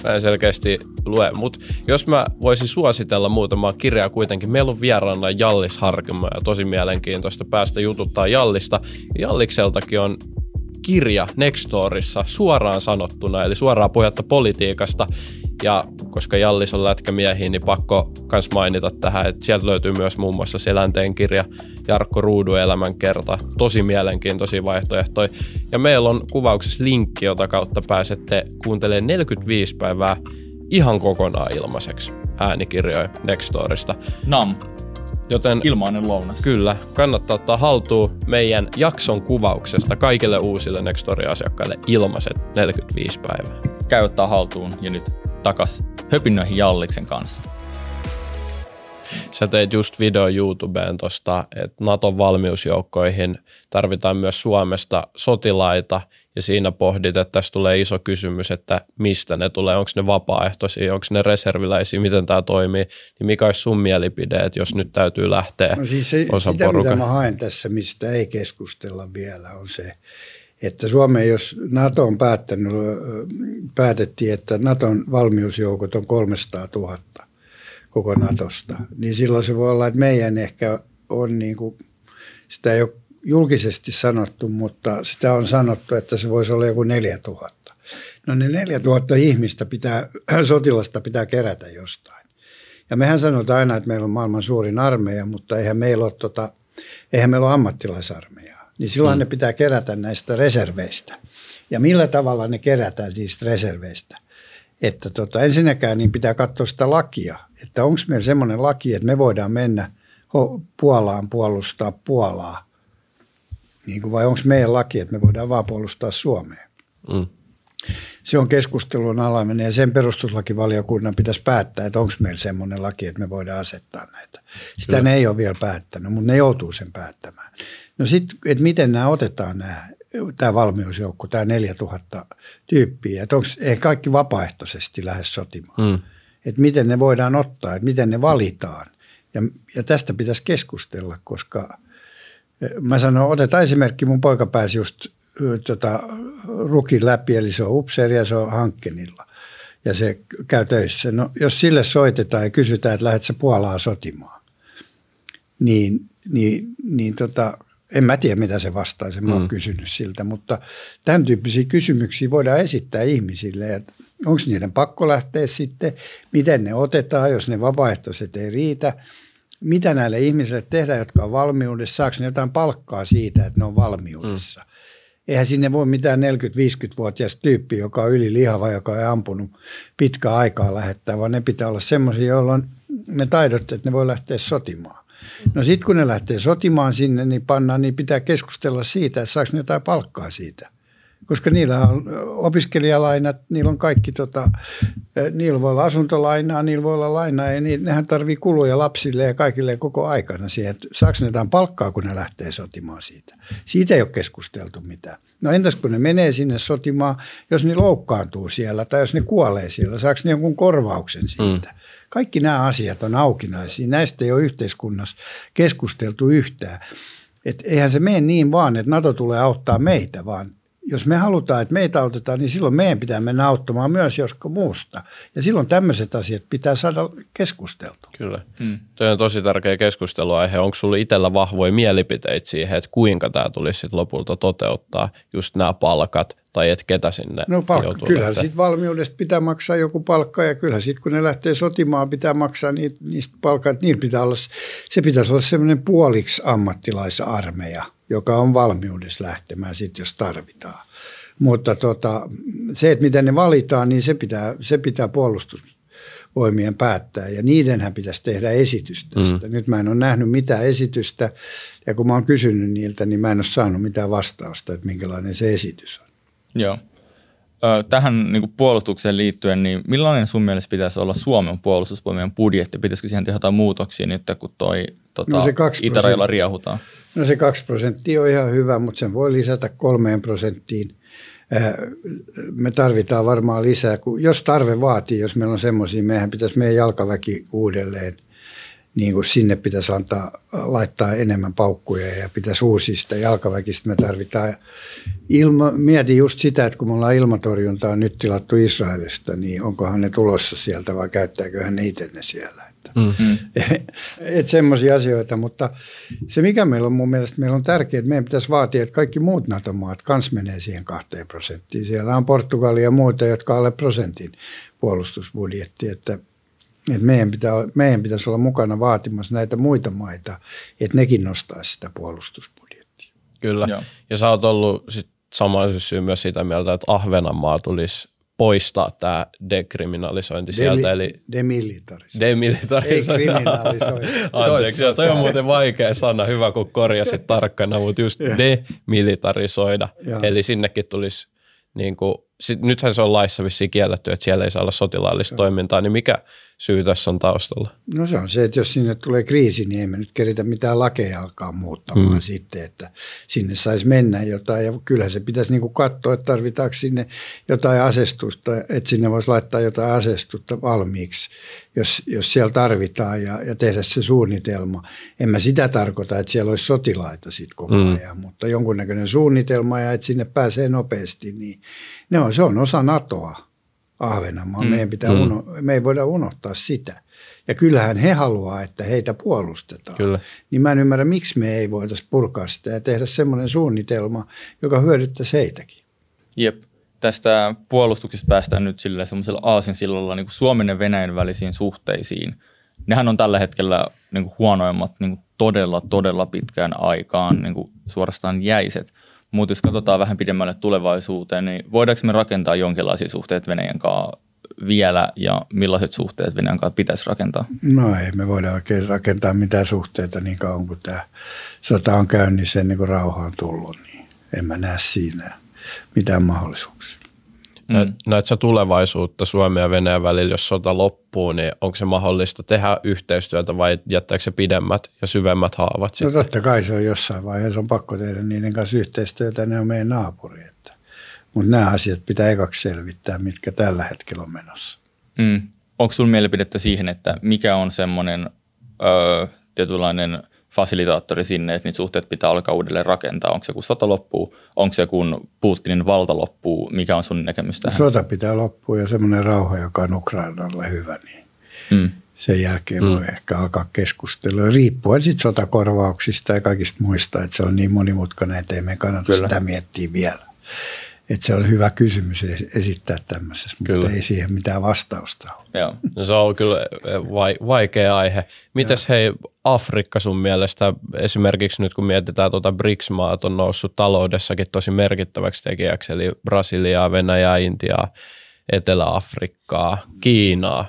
mä en selkeästi lue, mutta jos mä voisin suositella muutamaa kirjaa kuitenkin. Meillä on vieraana Jallis Harkimo ja tosi mielenkiintoista päästä jututtaa Jallista. Jallikseltakin on kirja Nextorissa suoraan sanottuna, eli suoraan puhetta politiikasta. Ja koska Jallis on lätkämiehiä, niin pakko myös mainita tähän, että sieltä löytyy myös muun muassa Selänteen kirja Jarkko Ruudu elämän kerta. Tosi mielenkiintoisia vaihtoehtoja. Ja meillä on kuvauksessa linkki, jota kautta pääsette kuuntelemaan 45 päivää ihan kokonaan ilmaiseksi äänikirjoja Nextorista. Nam. Joten ilmainen lounas. Kyllä, kannattaa ottaa haltuun meidän jakson kuvauksesta kaikille uusille Nextory-asiakkaille ilmaiset 45 päivää. Käy ottaa haltuun ja nyt takas höpinnöihin Jalliksen kanssa. Sä teit just video YouTubeen tuosta, että Naton valmiusjoukkoihin tarvitaan myös Suomesta sotilaita ja siinä pohdit, että tässä tulee iso kysymys, että mistä ne tulee, onko ne vapaaehtoisia, onko ne reserviläisiä, miten tämä toimii, niin mikä olisi sun mielipide, että jos nyt täytyy lähteä no siis se, osa sitä, mitä mä haen tässä, mistä ei keskustella vielä, on se, että Suomeen, jos NATO on päättänyt, päätettiin, että Naton valmiusjoukot on 300 000 koko Natosta, niin silloin se voi olla, että meidän ehkä on niin kuin, sitä ei ole julkisesti sanottu, mutta sitä on sanottu, että se voisi olla joku 4000. No ne 4000 ihmistä pitää, sotilasta pitää kerätä jostain. Ja mehän sanotaan aina, että meillä on maailman suurin armeija, mutta eihän meillä ole, tota, eihän meillä ole ammattilaisarmeijaa. Niin silloin hmm. ne pitää kerätä näistä reserveistä. Ja millä tavalla ne kerätään niistä reserveistä? Että tota, ensinnäkään niin pitää katsoa sitä lakia, että onko meillä semmoinen laki, että me voidaan mennä Puolaan puolustaa Puolaa, niin kuin, vai onko meidän laki, että me voidaan vaan puolustaa Suomea. Mm. Se on keskustelun alainen ja sen perustuslakivaliokunnan pitäisi päättää, että onko meillä semmoinen laki, että me voidaan asettaa näitä. Sitä Kyllä. ne ei ole vielä päättänyt, mutta ne joutuu sen päättämään. No sitten, että miten nämä otetaan nämä, tämä valmiusjoukko, tämä 4000 tyyppiä, että onko kaikki vapaaehtoisesti lähes sotimaan. Mm. Että miten ne voidaan ottaa, että miten ne valitaan. Ja, ja tästä pitäisi keskustella, koska mä sanon, otetaan esimerkki, mun poika pääsi just tota, rukin läpi, eli se on upseeri ja se on hankkenilla ja se käy töissä. No, jos sille soitetaan ja kysytään, että lähdet sä Puolaa sotimaan, niin, niin, niin tota, en mä tiedä, mitä se vastaisi, mä oon mm. kysynyt siltä, mutta tämän tyyppisiä kysymyksiä voidaan esittää ihmisille, että onko niiden pakko lähteä sitten, miten ne otetaan, jos ne vapaaehtoiset ei riitä, mitä näille ihmisille tehdään, jotka on valmiudessa, saako ne jotain palkkaa siitä, että ne on valmiudessa. Mm. Eihän sinne voi mitään 40-50-vuotias tyyppi, joka on yli lihava, joka ei ampunut pitkää aikaa lähettää, vaan ne pitää olla semmoisia, joilla on ne taidot, että ne voi lähteä sotimaan. No sitten kun ne lähtee sotimaan sinne, niin pannaan, niin pitää keskustella siitä, että saako ne jotain palkkaa siitä – koska niillä on opiskelijalainat, niillä on kaikki, tota, niillä voi olla asuntolainaa, niillä voi olla lainaa ja niin, nehän tarvii kuluja lapsille ja kaikille koko aikana siihen, että saako ne jotain palkkaa, kun ne lähtee sotimaan siitä. Siitä ei ole keskusteltu mitään. No entäs kun ne menee sinne sotimaan, jos ne loukkaantuu siellä tai jos ne kuolee siellä, saako ne jonkun korvauksen siitä? Mm. Kaikki nämä asiat on aukinaisia. Näistä ei ole yhteiskunnassa keskusteltu yhtään. Et eihän se mene niin vaan, että NATO tulee auttaa meitä, vaan jos me halutaan, että meitä autetaan, niin silloin meidän pitää mennä auttamaan myös josko muusta. Ja silloin tämmöiset asiat pitää saada keskusteltua. Kyllä. Hmm. Tuo on tosi tärkeä keskusteluaihe. Onko sinulla itsellä vahvoja mielipiteitä siihen, että kuinka tämä tulisi sit lopulta toteuttaa, just nämä palkat, tai että ketä sinne No palkka, kyllähän sitten valmiudesta pitää maksaa joku palkka ja kyllähän sitten kun ne lähtee sotimaan pitää maksaa niitä, niistä palkat, niin pitää olla, se pitäisi olla semmoinen puoliksi ammattilaisarmeija – joka on valmiudessa lähtemään sitten, jos tarvitaan. Mutta tota, se, että miten ne valitaan, niin se pitää, se pitää puolustusvoimien päättää ja niidenhän pitäisi tehdä esitystä. Mm. Nyt mä en ole nähnyt mitään esitystä ja kun mä oon kysynyt niiltä, niin mä en ole saanut mitään vastausta, että minkälainen se esitys on. Joo. Tähän niin kuin puolustukseen liittyen, niin millainen sun mielestä pitäisi olla Suomen puolustusvoimien budjetti? Pitäisikö siihen tehdä jotain muutoksia nyt, kun toi tota, no itärajalla riehutaan? No se 2 prosenttia on ihan hyvä, mutta sen voi lisätä kolmeen prosenttiin. Me tarvitaan varmaan lisää, kun jos tarve vaatii, jos meillä on semmoisia, meidän pitäisi meidän jalkaväki uudelleen – niin kuin sinne pitäisi antaa, laittaa enemmän paukkuja ja pitäisi uusia sitä jalkaväkistä. Me tarvitaan ilma, mietin just sitä, että kun me ollaan ilmatorjuntaa nyt tilattu Israelista, niin onkohan ne tulossa sieltä vai käyttääköhän ne itse ne siellä. Että, mm-hmm. et semmoisia asioita, mutta se mikä meillä on mun mielestä, meillä on tärkeää, että meidän pitäisi vaatia, että kaikki muut NATO-maat kans menee siihen kahteen prosenttiin. Siellä on Portugalia ja muita, jotka alle prosentin puolustusbudjetti, että että meidän, pitää, meidän pitäisi olla mukana vaatimassa näitä muita maita, että nekin nostaisi sitä puolustusbudjettia. Kyllä. Joo. Ja sä oot ollut sit sama syy myös sitä mieltä, että Ahvenanmaa tulisi poistaa tämä dekriminalisointi Deli, sieltä. Eli demilitarisointi. Demilitarisointi. Ei kriminalisointi. Anteeksi, toi on muuten vaikea sana, hyvä kun korjasit tarkkana, mutta just demilitarisoida. Eli sinnekin tulisi niin kuin, sit, nythän se on laissa vissiin kielletty, että siellä ei saa olla sotilaallista toimintaa, niin mikä syy tässä on taustalla? No se on se, että jos sinne tulee kriisi, niin emme nyt keritä mitään lakeja alkaa muuttamaan hmm. sitten, että sinne saisi mennä jotain. Ja kyllä se pitäisi niin kuin katsoa, että tarvitaanko sinne jotain asestusta, että sinne voisi laittaa jotain asestusta valmiiksi, jos, jos siellä tarvitaan ja, ja tehdä se suunnitelma. En mä sitä tarkoita, että siellä olisi sotilaita sitten koko hmm. ajan, mutta jonkunnäköinen suunnitelma ja että sinne pääsee nopeasti, niin ne on, se on osa NATOa Ahvenanmaa. Mm. Meidän pitää mm. uno, me ei voida unohtaa sitä. Ja kyllähän he haluaa, että heitä puolustetaan. Kyllä. Niin mä en ymmärrä, miksi me ei voitaisiin purkaa sitä ja tehdä semmoinen suunnitelma, joka hyödyttäisi heitäkin. Jep. Tästä puolustuksesta päästään nyt sillä semmoisella aasinsillalla niin kuin Suomen ja Venäjän välisiin suhteisiin. Nehän on tällä hetkellä niin kuin huonoimmat niin kuin todella, todella pitkään aikaan niin kuin suorastaan jäiset – mutta jos katsotaan vähän pidemmälle tulevaisuuteen, niin voidaanko me rakentaa jonkinlaisia suhteita Venäjän kanssa vielä ja millaiset suhteet Venäjän kanssa pitäisi rakentaa? No ei me voida oikein rakentaa mitään suhteita niin kauan kuin tämä sota on käynnissä ennen kuin rauha on tullut, niin en mä näe siinä mitään mahdollisuuksia. Mm. Näet sä tulevaisuutta Suomen ja Venäjän välillä, jos sota loppuu, niin onko se mahdollista tehdä yhteistyötä vai jättääkö se pidemmät ja syvemmät haavat? No sitten? totta kai se on jossain vaiheessa, on pakko tehdä niiden kanssa yhteistyötä, ne on meidän naapuri. Että. Mutta nämä asiat pitää ekaksi selvittää, mitkä tällä hetkellä on menossa. Mm. Onko sinulla mielipidettä siihen, että mikä on semmoinen öö, tietynlainen fasilitaattori sinne, että niitä suhteet pitää alkaa uudelleen rakentaa? Onko se kun sota loppuu, onko se kun Putinin valta loppuu, mikä on sun näkemys tähän? Sota pitää loppua ja semmoinen rauha, joka on Ukrainalle hyvä, niin mm. sen jälkeen mm. voi ehkä alkaa keskustelua. Riippuen sitten sotakorvauksista ja kaikista muista, että se on niin monimutkainen, että ei meidän kannata Kyllä. sitä miettiä vielä. Että se on hyvä kysymys esittää tämmöisessä, kyllä. mutta ei siihen mitään vastausta ole. Joo. No se on kyllä vaikea aihe. Mites hei Afrikka sun mielestä, esimerkiksi nyt kun mietitään tuota BRICS-maat on noussut taloudessakin tosi merkittäväksi tekijäksi, eli Brasiliaa, Venäjää, Intiaa, Etelä-Afrikkaa, Kiinaa,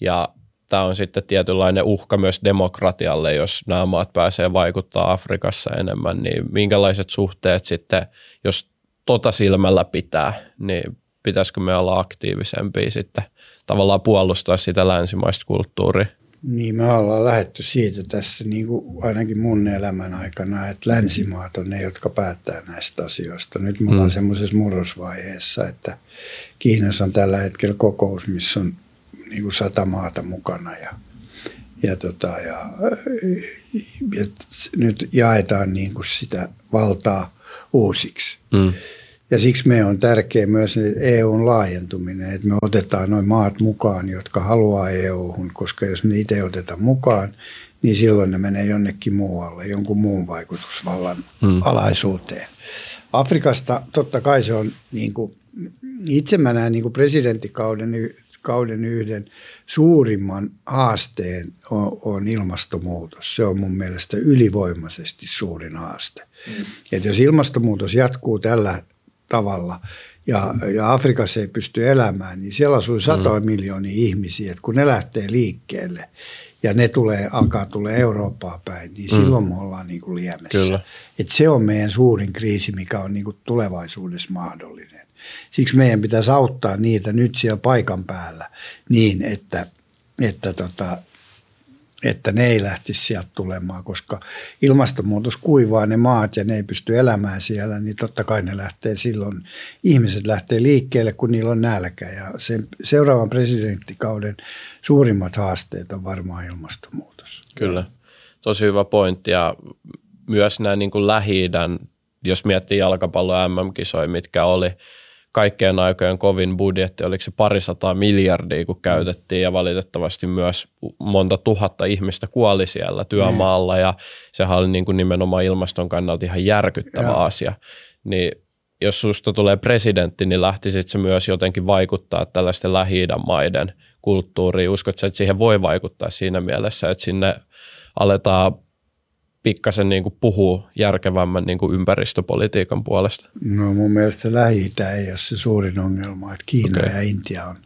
ja tämä on sitten tietynlainen uhka myös demokratialle, jos nämä maat pääsee vaikuttaa Afrikassa enemmän, niin minkälaiset suhteet sitten, jos tota silmällä pitää, niin pitäisikö me olla aktiivisempia sitten tavallaan puolustaa sitä länsimaista kulttuuria? Niin me ollaan lähetty siitä tässä niin kuin ainakin mun elämän aikana, että länsimaat on ne, jotka päättää näistä asioista. Nyt me ollaan mm. semmoisessa murrosvaiheessa, että Kiinassa on tällä hetkellä kokous, missä on niin kuin sata maata mukana ja, ja, tota, ja, ja nyt jaetaan niin kuin sitä valtaa uusiksi. Mm. Ja siksi me on tärkeä myös EUn laajentuminen, että me otetaan noin maat mukaan, jotka haluaa EUhun, koska jos ne itse otetaan mukaan, niin silloin ne menee jonnekin muualle, jonkun muun vaikutusvallan hmm. alaisuuteen. Afrikasta totta kai se on, niin kuin, itse mä näen niin kuin presidenttikauden kauden yhden suurimman haasteen on, on ilmastonmuutos. Se on mun mielestä ylivoimaisesti suurin haaste. Mm. Et jos ilmastonmuutos jatkuu tällä tavalla ja, ja Afrikassa ei pysty elämään, niin siellä asuu satoja mm. miljoonia ihmisiä, että kun ne lähtee liikkeelle ja ne tulee, alkaa tulee Eurooppaan päin, niin mm. silloin me ollaan niin kuin liemessä. Kyllä. Et se on meidän suurin kriisi, mikä on niin kuin tulevaisuudessa mahdollinen. Siksi meidän pitäisi auttaa niitä nyt siellä paikan päällä niin, että, että tota, että ne ei lähtisi sieltä tulemaan, koska ilmastonmuutos kuivaa ne maat ja ne ei pysty elämään siellä, niin totta kai ne lähtee silloin, ihmiset lähtee liikkeelle, kun niillä on nälkä. Ja sen seuraavan presidenttikauden suurimmat haasteet on varmaan ilmastonmuutos. Kyllä, tosi hyvä pointti ja myös nämä niin kuin lähi jos miettii jalkapallo MM-kisoja, mitkä oli – kaikkien aikojen kovin budjetti, oliko se parisataa miljardia, kun käytettiin ja valitettavasti myös monta tuhatta ihmistä kuoli siellä työmaalla ja sehän oli niin kuin nimenomaan ilmaston kannalta ihan järkyttävä ja. asia. Niin jos susta tulee presidentti, niin lähtisit se myös jotenkin vaikuttaa tällaisten lähi maiden kulttuuriin? Uskotko, että siihen voi vaikuttaa siinä mielessä, että sinne aletaan pikkasen niin kuin puhuu järkevämmän niin kuin ympäristöpolitiikan puolesta? No mun mielestä lähi ei ole se suurin ongelma, että Kiina okay. ja Intia on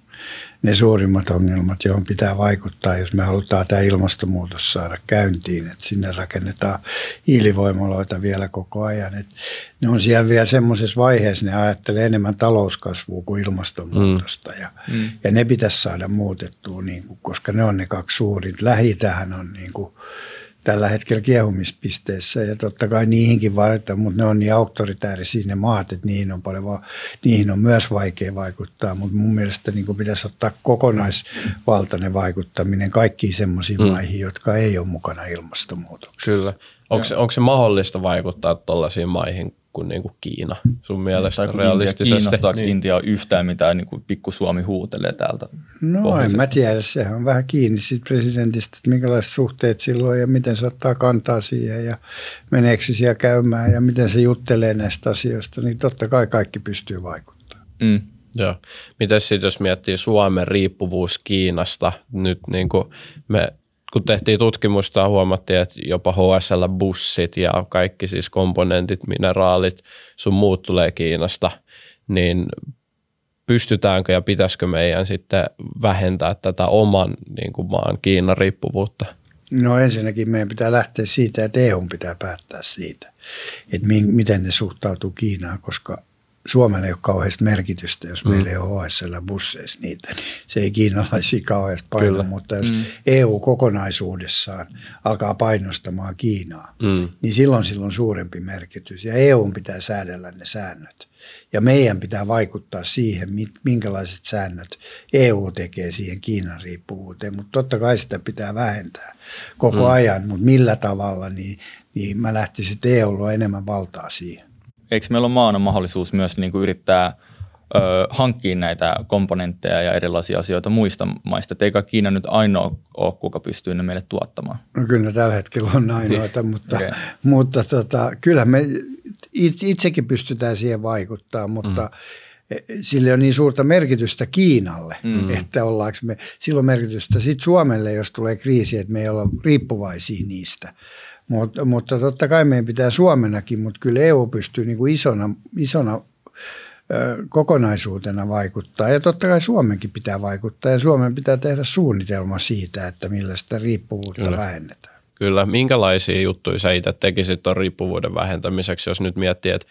ne suurimmat ongelmat, johon pitää vaikuttaa, jos me halutaan tämä ilmastonmuutos saada käyntiin, että sinne rakennetaan hiilivoimaloita vielä koko ajan. Että ne on siellä vielä semmoisessa vaiheessa, ne ajattelee enemmän talouskasvua kuin ilmastonmuutosta mm. ja, mm. ja ne pitäisi saada muutettua, niin kuin, koska ne on ne kaksi suurinta. lähi on niin kuin, tällä hetkellä kiehumispisteessä ja totta kai niihinkin vaaditaan, mutta ne on niin auktoritäärisiä ne maat, että niihin on, paljon va- niihin on myös vaikea vaikuttaa, mutta mun mielestä niin pitäisi ottaa kokonaisvaltainen vaikuttaminen kaikkiin semmoisiin mm. maihin, jotka ei ole mukana ilmastonmuutoksessa. Kyllä. Onko onko se mahdollista vaikuttaa tuollaisiin maihin kuin, niin kuin Kiina sun mielestä tai realistisesti? Kiinnostaako niin. Intia yhtään mitään niin kuin pikku Suomi huutelee täältä? No en mä tiedä, sehän on vähän kiinni siitä presidentistä, että minkälaiset suhteet silloin ja miten se ottaa kantaa siihen ja meneekö se siellä käymään ja miten se juttelee näistä asioista, niin totta kai kaikki pystyy vaikuttamaan. Mm. Joo. Miten sitten jos miettii Suomen riippuvuus Kiinasta, nyt niin kuin me kun tehtiin tutkimusta, huomattiin, että jopa HSL-bussit ja kaikki siis komponentit, mineraalit, sun muut tulee Kiinasta, niin pystytäänkö ja pitäisikö meidän sitten vähentää tätä oman niin kuin maan Kiinan riippuvuutta? No ensinnäkin meidän pitää lähteä siitä, että EU pitää päättää siitä, että mi- miten ne suhtautuu Kiinaan, koska Suomelle ei ole kauheasti merkitystä, jos mm. meillä ei ole HSL-busseissa niitä. Se ei kiinalaisia kauheasti paino, Kyllä. mutta jos mm. EU kokonaisuudessaan alkaa painostamaan Kiinaa, mm. niin silloin silloin suurempi merkitys. Ja EU pitää säädellä ne säännöt. Ja meidän pitää vaikuttaa siihen, minkälaiset säännöt EU tekee siihen Kiinan riippuvuuteen. Mutta totta kai sitä pitää vähentää koko mm. ajan, mutta millä tavalla, niin, niin mä lähtisin, että EUlla enemmän valtaa siihen eikö meillä ole maana mahdollisuus myös niin kuin yrittää ö, hankkia näitä komponentteja ja erilaisia asioita muista maista. Et eikä Kiina nyt ainoa ole, kuka pystyy ne meille tuottamaan. No kyllä tällä hetkellä on ainoita, mutta, okay. mutta tota, kyllä me itsekin pystytään siihen vaikuttaa, mutta mm. sille on niin suurta merkitystä Kiinalle, mm. että ollaanko me, silloin merkitystä sitten Suomelle, jos tulee kriisi, että me ei olla riippuvaisia niistä. Mutta, mutta totta kai meidän pitää Suomenakin, mutta kyllä EU pystyy niin kuin isona, isona kokonaisuutena vaikuttaa. Ja totta kai Suomenkin pitää vaikuttaa ja Suomen pitää tehdä suunnitelma siitä, että millä sitä riippuvuutta kyllä. vähennetään. Kyllä. Minkälaisia juttuja sä itse tekisit tuon riippuvuuden vähentämiseksi, jos nyt miettii, että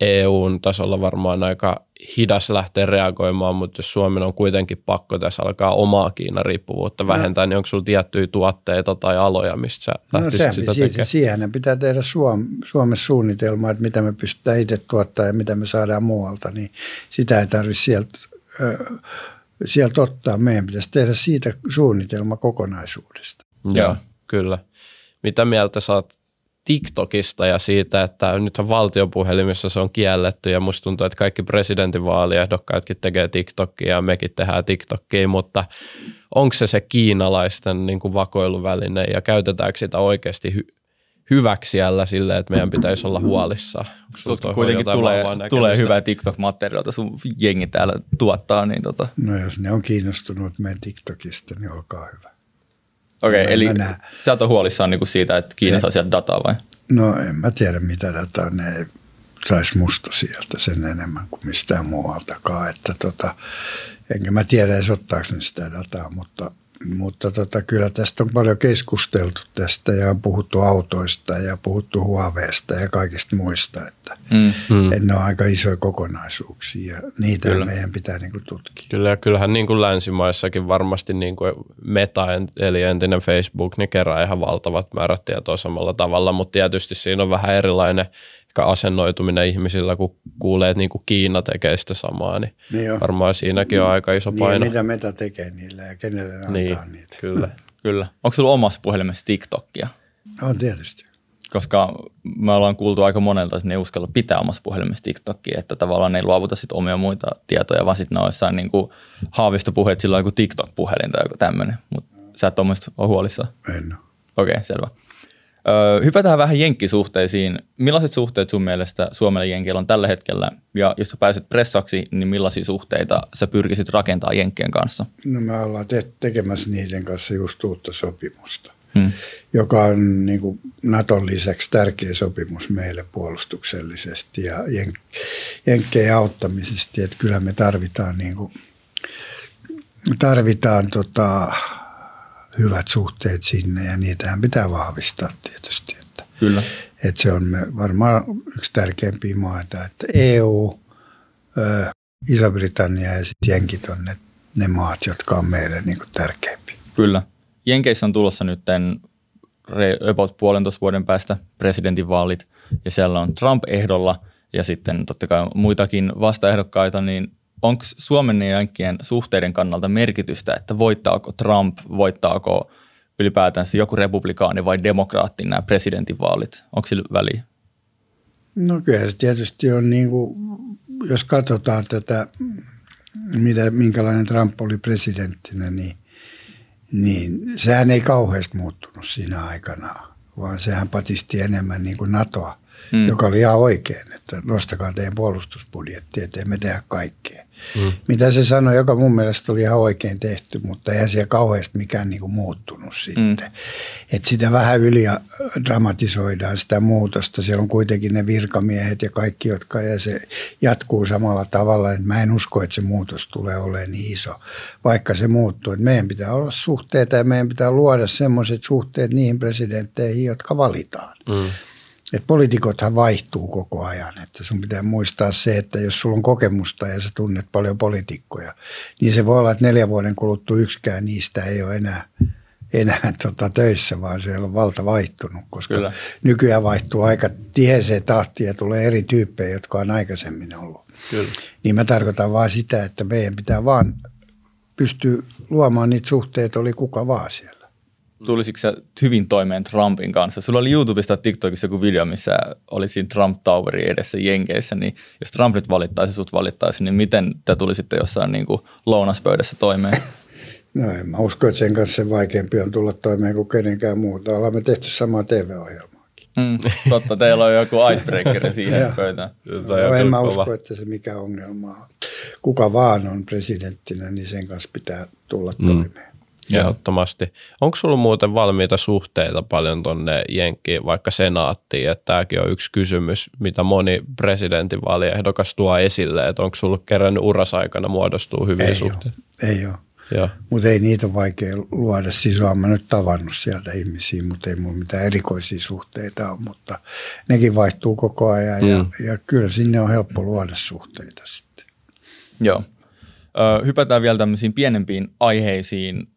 EUn tasolla varmaan aika hidas lähteä reagoimaan, mutta jos Suomen on kuitenkin pakko tässä alkaa omaa Kiinan riippuvuutta no. vähentää, no. niin onko sinulla tiettyjä tuotteita tai aloja, mistä sä no, sitä tekemään? Siihen pitää tehdä Suom- Suomessa suunnitelma, että mitä me pystytään itse tuottaa ja mitä me saadaan muualta, niin sitä ei tarvitse sieltä, äh, sieltä ottaa. Meidän pitäisi tehdä siitä suunnitelma kokonaisuudesta. Joo, kyllä. Mitä mieltä saat TikTokista ja siitä, että nythän valtiopuhelimissa se on kielletty ja musta tuntuu, että kaikki presidentinvaaliehdokkaatkin tekee TikTokia ja mekin tehdään TikTokia, mutta onko se se kiinalaisten niin kuin vakoiluväline ja käytetäänkö sitä oikeasti hy- hyväksi siellä sille, että meidän pitäisi olla huolissaan? Sulta kuitenkin tulee, tulee hyvää TikTok-materiaalta, sun jengi täällä tuottaa. Niin tota. No jos ne on kiinnostunut meidän TikTokista, niin olkaa hyvä. Okei, okay, eli sä oot huolissaan niinku siitä, että Kiina saa sieltä dataa vai? No en mä tiedä mitä dataa, ne ei saisi musta sieltä sen enemmän kuin mistään muualtakaan. Että tota, enkä mä tiedä edes ottaako ne sitä dataa, mutta mutta tota, kyllä tästä on paljon keskusteltu tästä ja on puhuttu autoista ja puhuttu huoveesta ja kaikista muista, että, mm. mm. että ne on aika isoja kokonaisuuksia ja niitä kyllä. meidän pitää niin kuin tutkia. Kyllä ja kyllähän niin kuin länsimaissakin varmasti niin kuin Meta eli entinen Facebook, niin kerää ihan valtavat määrät tietoa samalla tavalla, mutta tietysti siinä on vähän erilainen asennoituminen ihmisillä, kun kuulee, että niin kuin Kiina tekee sitä samaa, niin, niin varmaan siinäkin on aika iso paino. Niin, mitä Meta tekee niille ja kenelle ne niin, antaa niitä. Kyllä. kyllä. Onko sulla omassa puhelimessa TikTokia? On tietysti. Koska me ollaan kuultu aika monelta, että ne ei uskalla pitää omassa puhelimessa TikTokia, että tavallaan ne ei luovuta sit omia muita tietoja, vaan sitten ne on jossain niin kuin haavistopuheet sillä kuin TikTok-puhelin tai joku tämmöinen. Mutta sä et ole huolissaan? En ole. Okei, okay, selvä. Öö, hypätään vähän jenkkisuhteisiin. Millaiset suhteet sun mielestä Suomelle jenkeillä on tällä hetkellä? Ja jos sä pääset pressaksi, niin millaisia suhteita sä pyrkisit rakentaa jenkkien kanssa? No me ollaan te- tekemässä niiden kanssa just uutta sopimusta, hmm. joka on niin kuin Naton lisäksi tärkeä sopimus meille puolustuksellisesti ja jen- jenkkeen auttamisesta. Että kyllä me tarvitaan, niin kuin, tarvitaan tota, hyvät suhteet sinne ja niitähän pitää vahvistaa tietysti. Että, Kyllä. Että se on varmaan yksi tärkeimpiä maita, että EU, Iso-Britannia ja sitten Jenkit on ne, ne maat, jotka on meille niin kuin tärkeimpiä. Kyllä. Jenkeissä on tulossa nyt about puolentoista vuoden päästä presidentinvaalit ja siellä on Trump ehdolla ja sitten totta kai muitakin vastaehdokkaita, niin onko Suomen ja Jenkkien suhteiden kannalta merkitystä, että voittaako Trump, voittaako ylipäätään joku republikaani vai demokraatti nämä presidentinvaalit? Onko sillä väliä? No kyllä se tietysti on niin kuin, jos katsotaan tätä, mitä, minkälainen Trump oli presidenttinä, niin, niin sehän ei kauheasti muuttunut siinä aikana, vaan sehän patisti enemmän niin kuin NATOa, hmm. joka oli ihan oikein, että nostakaa teidän puolustusbudjetti, ettei me tehdä kaikkea. Mm. Mitä se sanoi, joka mun mielestä oli ihan oikein tehty, mutta eihän siellä kauheasti mikään niinku muuttunut sitten. Mm. Et sitä vähän yli dramatisoidaan sitä muutosta. Siellä on kuitenkin ne virkamiehet ja kaikki, jotka ja se jatkuu samalla tavalla. Et mä en usko, että se muutos tulee olemaan niin iso, vaikka se muuttuu. Et meidän pitää olla suhteita ja meidän pitää luoda semmoiset suhteet niihin presidentteihin, jotka valitaan. Mm. Että poliitikothan vaihtuu koko ajan. Että sun pitää muistaa se, että jos sulla on kokemusta ja sä tunnet paljon poliitikkoja, niin se voi olla, että neljän vuoden kuluttua yksikään niistä ei ole enää, enää tota töissä, vaan siellä on valta vaihtunut, koska Kyllä. nykyään vaihtuu aika tiheeseen tahtiin ja tulee eri tyyppejä, jotka on aikaisemmin ollut. Kyllä. Niin mä tarkoitan vaan sitä, että meidän pitää vaan pystyä luomaan niitä suhteita, oli kuka vaan siellä tulisitko sä hyvin toimeen Trumpin kanssa? Sulla oli YouTubesta TikTokissa joku video, missä oli siinä Trump Toweri edessä Jenkeissä, niin jos Trump nyt valittaisi, sut valittaisi, niin miten te tulisitte jossain niin kuin lounaspöydässä toimeen? No en mä usko, että sen kanssa se vaikeampi on tulla toimeen kuin kenenkään muuta. Ollaan me tehty samaa TV-ohjelmaakin. Mm, totta, teillä on joku icebreaker siihen pöytään. No, en mä usko, että se mikä ongelma on. Kuka vaan on presidenttinä, niin sen kanssa pitää tulla mm. toimeen. Ehdottomasti. Onko sulla muuten valmiita suhteita paljon tuonne Jenkkiin, vaikka senaattiin? Että tämäkin on yksi kysymys, mitä moni presidentinvaaliehdokas tuo esille, että onko sulla kerran urasaikana muodostuu hyviä ei suhteita? Ole. Ei ole. Mutta ei niitä ole vaikea luoda. Siis olen mä nyt tavannut sieltä ihmisiä, mutta ei mulla mitään erikoisia suhteita ole. Mutta nekin vaihtuu koko ajan ja, mm. ja kyllä sinne on helppo luoda suhteita sitten. Joo. Ö, hypätään vielä tämmöisiin pienempiin aiheisiin.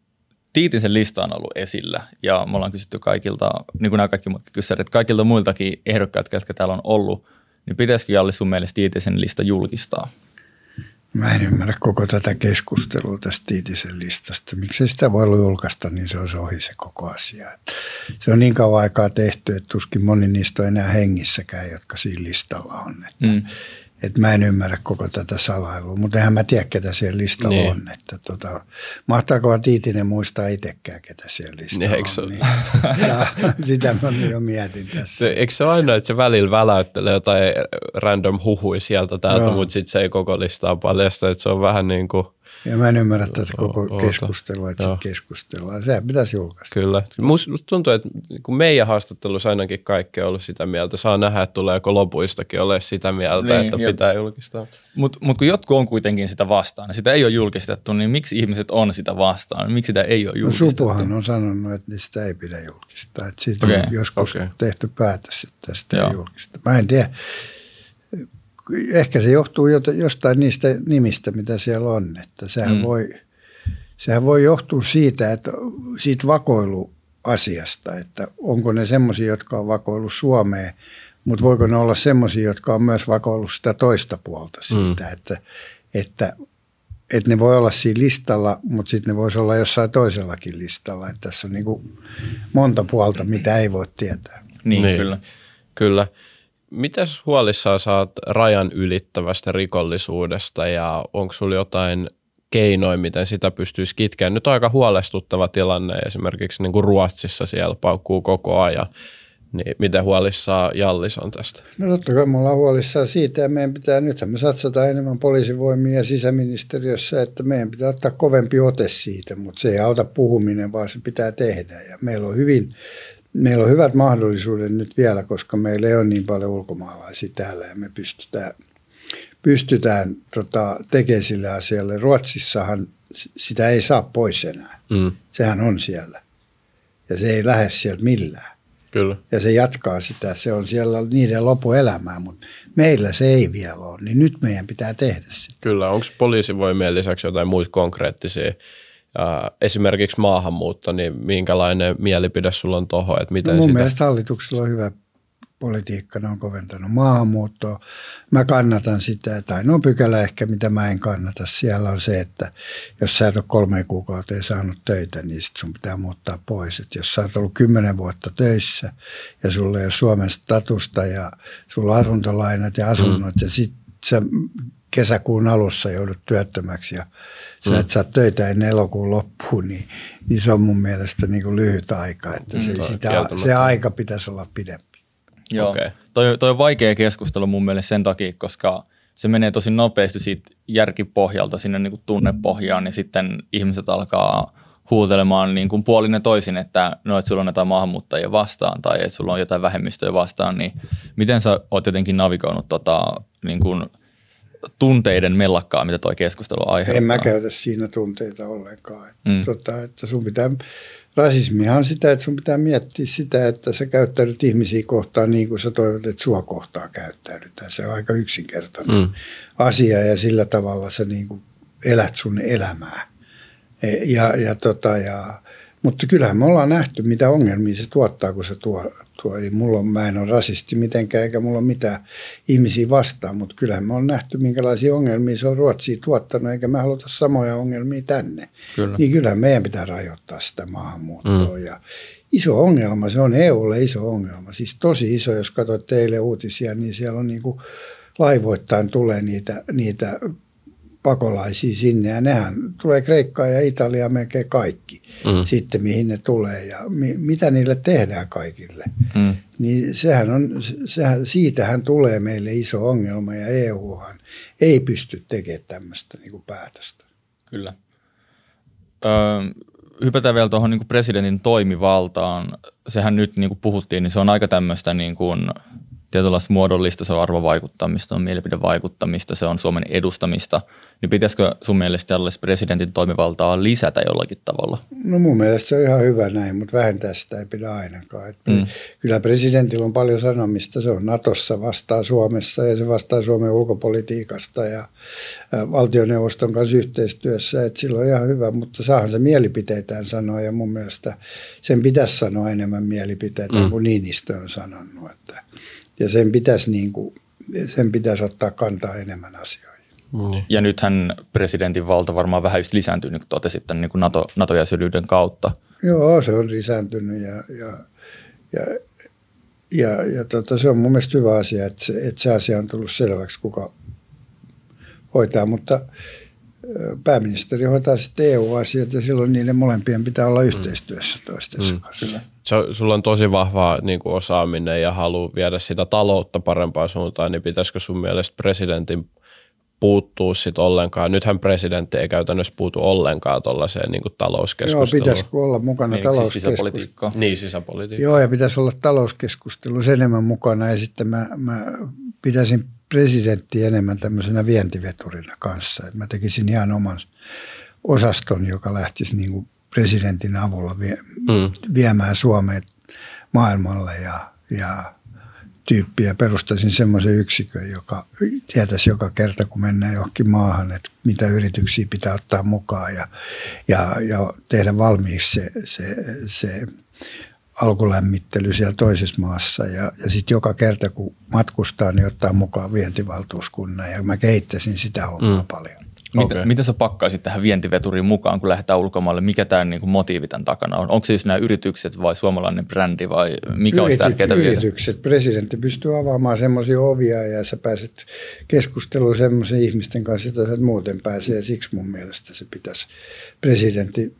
Tiitisen lista on ollut esillä ja me ollaan kysytty kaikilta, niin kuin nämä kaikki muutkin kysymykset, kaikilta muiltakin ehdokkailta, jotka täällä on ollut, niin pitäisikö Jalli sun mielestä Tiitisen lista julkistaa? Mä en ymmärrä koko tätä keskustelua tästä Tiitisen listasta. Miksi sitä voi julkaista, niin se olisi ohi se koko asia. Se on niin kauan aikaa tehty, että tuskin moni niistä on enää hengissäkään, jotka siinä listalla on. Että mm että mä en ymmärrä koko tätä salailua, mutta eihän mä tiedä, ketä siellä listalla niin. on. Että tota, mahtaako Tiitinen muistaa itsekään, ketä siellä listalla niin, on. Niin, ja sitä mä jo mietin tässä. Se, eikö se ole aina, että se välillä väläyttelee jotain random huhui sieltä täältä, no. mutta sitten se ei koko listaa paljasta, että se on vähän niin kuin – ja mä en ymmärrä tätä koko Oota. keskustelua, että Joo. keskustellaan. Sehän pitäisi julkaista. Kyllä. Musta tuntuu, että kun meidän haastattelussa ainakin kaikki on ollut sitä mieltä. Saa nähdä, että tuleeko lopuistakin ole sitä mieltä, niin, että jo. pitää julkistaa. Mutta mut kun jotkut on kuitenkin sitä vastaan, ja sitä ei ole julkistettu, niin miksi ihmiset on sitä vastaan? Miksi sitä ei ole no, julkistettu? No, Supuhan on sanonut, että sitä ei pidä julkistaa. Että siitä okay. on joskus okay. tehty päätös, että sitä Joo. ei julkista. Mä en tiedä ehkä se johtuu jostain niistä nimistä, mitä siellä on. Että sehän, mm. voi, sehän voi johtua siitä, että siitä vakoiluasiasta, että onko ne semmoisia, jotka on vakoillut Suomeen, mutta voiko ne olla semmoisia, jotka on myös vakoillut sitä toista puolta siitä, mm. että, että, että ne voi olla siinä listalla, mutta sitten ne voisi olla jossain toisellakin listalla. Että tässä on niin kuin monta puolta, mitä ei voi tietää. Niin, niin. kyllä. Kyllä. Mitäs huolissaan saat rajan ylittävästä rikollisuudesta ja onko sulla jotain keinoja, miten sitä pystyisi kitkeä? Nyt on aika huolestuttava tilanne esimerkiksi niin kuin Ruotsissa siellä paukkuu koko ajan. Niin miten huolissaan Jallis on tästä? No totta kai me ollaan huolissaan siitä ja meidän pitää, nythän me satsataan enemmän poliisivoimia sisäministeriössä, että meidän pitää ottaa kovempi ote siitä, mutta se ei auta puhuminen, vaan se pitää tehdä. Ja meillä on hyvin meillä on hyvät mahdollisuudet nyt vielä, koska meillä ei ole niin paljon ulkomaalaisia täällä ja me pystytään, pystytään tota, tekemään sille asialle. Ruotsissahan sitä ei saa pois enää. Mm. Sehän on siellä. Ja se ei lähde sieltä millään. Kyllä. Ja se jatkaa sitä, se on siellä niiden lopuelämää, mutta meillä se ei vielä ole, niin nyt meidän pitää tehdä sitä. Kyllä, onko poliisivoimien lisäksi jotain muita konkreettisia esimerkiksi maahanmuutto, niin minkälainen mielipide sulla on tuohon, että miten no mun sitä... mielestä hallituksella on hyvä politiikka, ne on koventanut maahanmuuttoa. Mä kannatan sitä, tai no pykälä ehkä, mitä mä en kannata, siellä on se, että jos sä et ole kolme kuukauteen saanut töitä, niin sit sun pitää muuttaa pois. Et jos sä oot ollut kymmenen vuotta töissä ja sulla ei ole Suomen statusta ja sulla on asuntolainat ja asunnot mm. ja sit sä kesäkuun alussa joudut työttömäksi ja sä mm. et saa töitä ennen elokuun loppuun, niin, niin se on mun mielestä niin kuin lyhyt aika. Että se, mm, sitä, se aika pitäisi olla pidempi. Joo, okay. toi, toi on vaikea keskustelu mun mielestä sen takia, koska se menee tosi nopeasti siitä järkipohjalta sinne niin kuin tunnepohjaan, niin sitten ihmiset alkaa huutelemaan niin kuin puolin ja toisin, että no, että sulla on jotain maahanmuuttajia vastaan tai että sulla on jotain vähemmistöjä vastaan, niin miten sä oot jotenkin navigoinut tota, niin kuin – tunteiden mellakkaa, mitä tuo keskustelu aiheuttaa. En mä käytä siinä tunteita ollenkaan. Että, mm. tota, että sun pitää, rasismihan on sitä, että sun pitää miettiä sitä, että sä käyttäydyt ihmisiä kohtaan niin kuin sä toivot, että sua kohtaan käyttäydytään. Se on aika yksinkertainen mm. asia ja sillä tavalla sä niin kuin elät sun elämää. E, ja, ja, tota, ja mutta kyllähän me ollaan nähty, mitä ongelmia se tuottaa, kun se tuo. tuo. Ei mulla on, mä en ole rasisti mitenkään, eikä mulla ole mitään ihmisiä vastaan, mutta kyllähän me ollaan nähty, minkälaisia ongelmia se on Ruotsia tuottanut, eikä mä haluta samoja ongelmia tänne. Kyllä. Niin kyllähän meidän pitää rajoittaa sitä maahanmuuttoa. Mm. Ja iso ongelma, se on EUlle iso ongelma. Siis tosi iso, jos katsot teille uutisia, niin siellä on niin kuin laivoittain tulee niitä, niitä pakolaisia sinne ja nehän tulee Kreikkaan ja Italiaan melkein kaikki mm. sitten mihin ne tulee ja mi, mitä niille tehdään kaikille. Mm. Niin sehän on, sehän, siitähän tulee meille iso ongelma ja EUhan ei pysty tekemään tämmöistä niin kuin päätöstä. Kyllä. Öö, hypätään vielä tuohon niin presidentin toimivaltaan. Sehän nyt niin kuin puhuttiin, niin se on aika tämmöistä niin kuin tietynlaista muodollista, se on arvovaikuttamista, on mielipidevaikuttamista, se on Suomen edustamista, niin pitäisikö sun mielestä tällaista presidentin toimivaltaa lisätä jollakin tavalla? No mun mielestä se on ihan hyvä näin, mutta vähentää sitä ei pidä ainakaan. Että mm. Kyllä presidentillä on paljon sanomista, se on Natossa vastaa Suomessa ja se vastaa Suomen ulkopolitiikasta ja valtioneuvoston kanssa yhteistyössä, että sillä on ihan hyvä, mutta saahan se mielipiteitään sanoa ja mun mielestä sen pitäisi sanoa enemmän mielipiteitä mm. kuin Niinistö on sanonut, että ja sen pitäisi, niin kuin, sen pitäisi ottaa kantaa enemmän asioihin. Niin. Ja nythän presidentin valta varmaan vähän just lisääntynyt, kun totesit tämän niin kuin NATO, NATO-jäsenyyden kautta. Joo, se on lisääntynyt ja, ja, ja, ja, ja tota, se on mun mielestä hyvä asia, että se, että se asia on tullut selväksi, kuka hoitaa, mutta pääministeri hoitaa sitten EU-asiat ja silloin niiden molempien pitää olla yhteistyössä toistensa mm. kanssa se, sulla on tosi vahva niin kuin osaaminen ja halu viedä sitä taloutta parempaan suuntaan, niin pitäisikö sun mielestä presidentin puuttuu sitten ollenkaan. Nythän presidentti ei käytännössä puutu ollenkaan tuollaiseen niin talouskeskusteluun. Joo, pitäisikö olla mukana niin, talouskeskustelussa. Siis niin, sisäpolitiikka. Joo, ja pitäisi olla talouskeskustelussa enemmän mukana. Ja sitten mä, mä pitäisin presidentti enemmän tämmöisenä vientiveturina kanssa. Et mä tekisin ihan oman osaston, joka lähtisi niin kuin presidentin avulla vie, mm. viemään Suomeen maailmalle ja, ja tyyppiä. Perustaisin semmoisen yksikön, joka tietäisi joka kerta, kun mennään johonkin maahan, että mitä yrityksiä pitää ottaa mukaan ja, ja, ja tehdä valmiiksi se, se, se alkulämmittely siellä toisessa maassa. Ja, ja sitten joka kerta, kun matkustaa, niin ottaa mukaan vientivaltuuskunnan ja mä kehittäisin sitä hommaa mm. paljon. Mitä, okay. mitä sä pakkaisit tähän vientiveturiin mukaan, kun lähdetään ulkomaille? Mikä tämä niin motiivi tämän takana on? Onko se siis nämä yritykset vai suomalainen brändi vai mikä Yritit, olisi tärkeää Yritykset. Viedä? Presidentti pystyy avaamaan semmoisia ovia ja sä pääset keskusteluun semmoisen ihmisten kanssa, joita sä muuten pääsee. Siksi mun mielestä se pitäisi, presidentti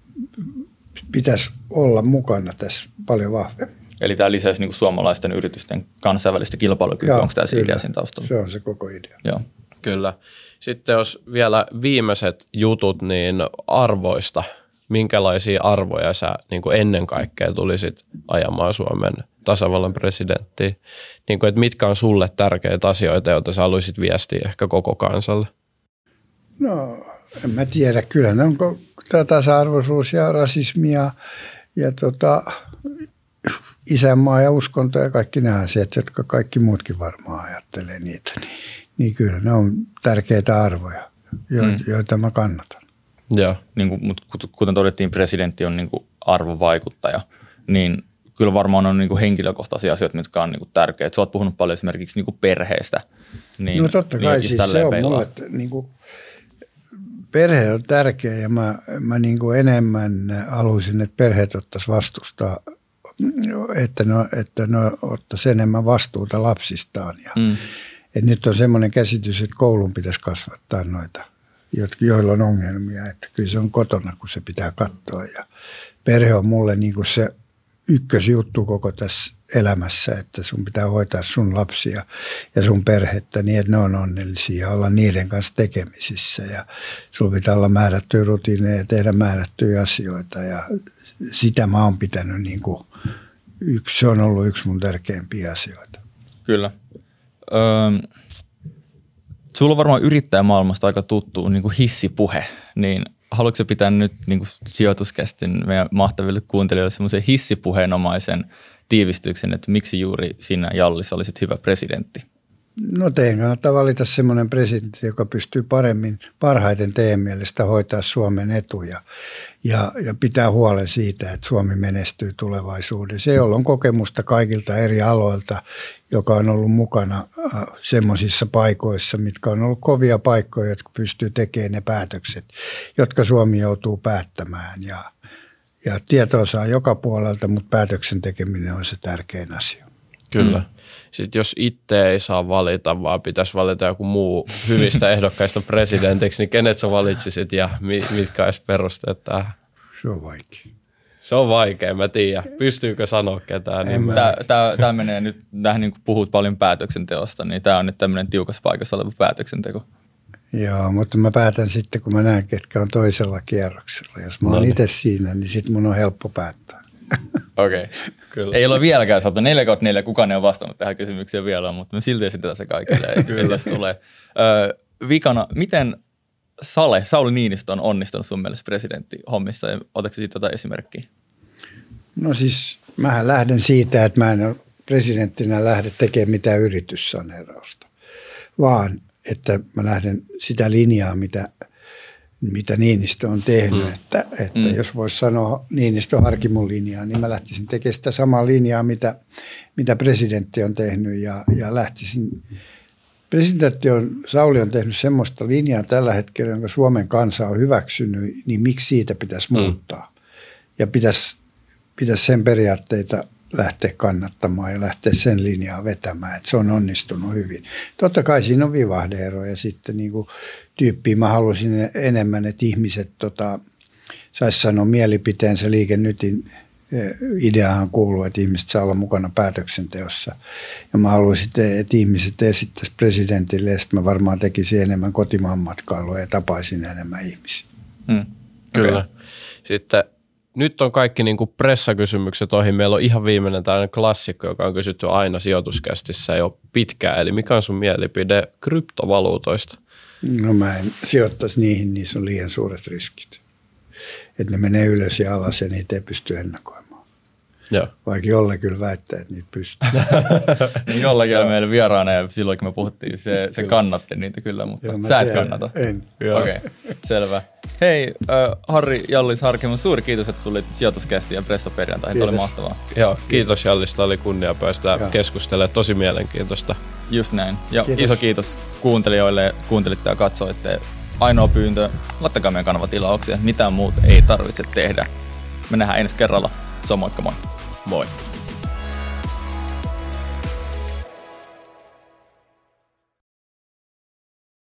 pitäisi olla mukana tässä paljon vahvemmin. Eli tämä lisäisi niin suomalaisten yritysten kansainvälistä kilpailukykyä. Onko tämä se idea siinä taustalla? Se on se koko idea. Joo. Kyllä. Sitten jos vielä viimeiset jutut, niin arvoista. Minkälaisia arvoja sä niin kuin ennen kaikkea tulisit ajamaan Suomen tasavallan presidenttiin? Niin kuin, että mitkä on sulle tärkeitä asioita, joita sä haluaisit viestiä ehkä koko kansalle? No, en mä tiedä. Kyllä ne on tasa-arvoisuus ja rasismi ja, ja tota, isänmaa ja uskonto ja kaikki nämä asiat, jotka kaikki muutkin varmaan ajattelee niitä. Niin niin kyllä ne on tärkeitä arvoja, joita, mm. joita mä kannatan. Joo, niin kuin, mutta kuten todettiin, presidentti on niin kuin arvovaikuttaja, niin kyllä varmaan on niin kuin henkilökohtaisia asioita, mitkä on niin kuin tärkeitä. Sä oot puhunut paljon esimerkiksi niin kuin perheestä. Niin, no totta kai, niin siis se on mulle, että niin kuin, perhe on tärkeä ja mä, mä niin kuin enemmän haluaisin, että perheet ottaisi vastusta, että ne, että ne ottaisi enemmän vastuuta lapsistaan ja mm et nyt on semmoinen käsitys, että koulun pitäisi kasvattaa noita, joilla on ongelmia. Että kyllä se on kotona, kun se pitää katsoa. Ja perhe on mulle niin kuin se ykkösjuttu koko tässä elämässä, että sun pitää hoitaa sun lapsia ja sun perhettä niin, että ne on onnellisia ja olla niiden kanssa tekemisissä. Ja sun pitää olla määrättyjä rutiineja ja tehdä määrättyjä asioita ja sitä mä oon pitänyt niin kuin yksi, se on ollut yksi mun tärkeimpiä asioita. Kyllä. Öö, Sulla on varmaan yrittäjämaailmasta aika tuttu niin kuin hissipuhe, niin haluatko pitää nyt niin kuin sijoituskästin meidän mahtaville kuuntelijoille semmoisen hissipuheenomaisen tiivistyksen, että miksi juuri sinä Jallis olisit hyvä presidentti? No teidän kannattaa valita semmoinen presidentti, joka pystyy paremmin, parhaiten teidän mielestä hoitaa Suomen etuja ja, ja pitää huolen siitä, että Suomi menestyy tulevaisuudessa. Jolla on kokemusta kaikilta eri aloilta, joka on ollut mukana äh, semmoisissa paikoissa, mitkä on ollut kovia paikkoja, jotka pystyy tekemään ne päätökset, jotka Suomi joutuu päättämään. Ja, ja tietoa saa joka puolelta, mutta päätöksen tekeminen on se tärkein asia. Kyllä. Mm. Sitten jos itse ei saa valita, vaan pitäisi valita joku muu hyvistä ehdokkaista presidentiksi, niin kenet sä valitsisit ja mitkä olisi perusteet tähän? Se on vaikea. Se on vaikea, mä tiedän. Pystyykö sanoa ketään? Niin Tämä menee nyt, tähän niin kuin puhut paljon päätöksenteosta, niin tämä on nyt tämmöinen tiukassa paikassa oleva päätöksenteko. Joo, mutta mä päätän sitten, kun mä näen, ketkä on toisella kierroksella. Jos mä oon no niin. itse siinä, niin sitten mun on helppo päättää. Okei, okay, kyllä. Ei ole vieläkään saatu 4 kautta 4, kukaan ei ole vastannut tähän kysymykseen vielä, mutta me silti esitetään se kaikille, kyllä. jos tulee. Ö, vikana, miten Sale, Sauli Niinistö on onnistunut sun mielestä presidenttihommissa ja otatko siitä jotain esimerkkiä? No siis mähän lähden siitä, että mä en ole presidenttinä lähde tekemään mitään yrityssaneerausta, vaan että mä lähden sitä linjaa, mitä, mitä Niinistö on tehnyt. Mm. Että, että mm. jos voisi sanoa Niinistö Harkimon linjaa, niin mä lähtisin tekemään sitä samaa linjaa, mitä, mitä presidentti on tehnyt ja, ja lähtisin Presidentti on, Sauli on tehnyt semmoista linjaa tällä hetkellä, jonka Suomen kansa on hyväksynyt, niin miksi siitä pitäisi mm. muuttaa? Ja pitäisi, pitäisi sen periaatteita lähteä kannattamaan ja lähteä sen linjaa vetämään, että se on onnistunut hyvin. Totta kai siinä on vivahdeeroja sitten niin kuin tyyppiä. Mä halusin enemmän, että ihmiset tota, saisi sanoa mielipiteensä Liike Nytin ideahan kuuluu, että ihmiset saa olla mukana päätöksenteossa. Ja mä haluaisin, että ihmiset esittäisi presidentille, ja sitten mä varmaan tekisin enemmän kotimaan matkailua ja tapaisin enemmän ihmisiä. Hmm. Kyllä. Okay. Sitten nyt on kaikki niin kuin pressakysymykset ohi. Meillä on ihan viimeinen tällainen klassikko, joka on kysytty aina sijoituskästissä jo pitkään. Eli mikä on sun mielipide kryptovaluutoista? No mä en sijoittaisi niihin, niissä on liian suuret riskit. Että ne menee ylös ja alas ja niitä ei pysty ennakoimaan. Joo. Vaikka jolle kyllä väittää, että niitä pystyy. niin jollakin oli meillä vieraana ja silloin kun me puhuttiin, se, se kannatti niitä kyllä, mutta Joo, sä et tiedän. kannata. En. Okei, okay. selvä. Hei, äh, Harri Jallis Harkimo, suuri kiitos, että tulit sijoituskästi ja pressaperjantaihin. Tämä oli mahtavaa. Joo, kiitos Jallis, oli kunnia päästä keskustelemaan. Tosi mielenkiintoista. Just näin. Ja kiitos. iso kiitos kuuntelijoille, kuuntelitte ja katsoitte. Ainoa pyyntö, laittakaa meidän kanavat tilauksia. Mitään muuta ei tarvitse tehdä. Me nähdään ensi kerralla. Se on moikka moi. Moi!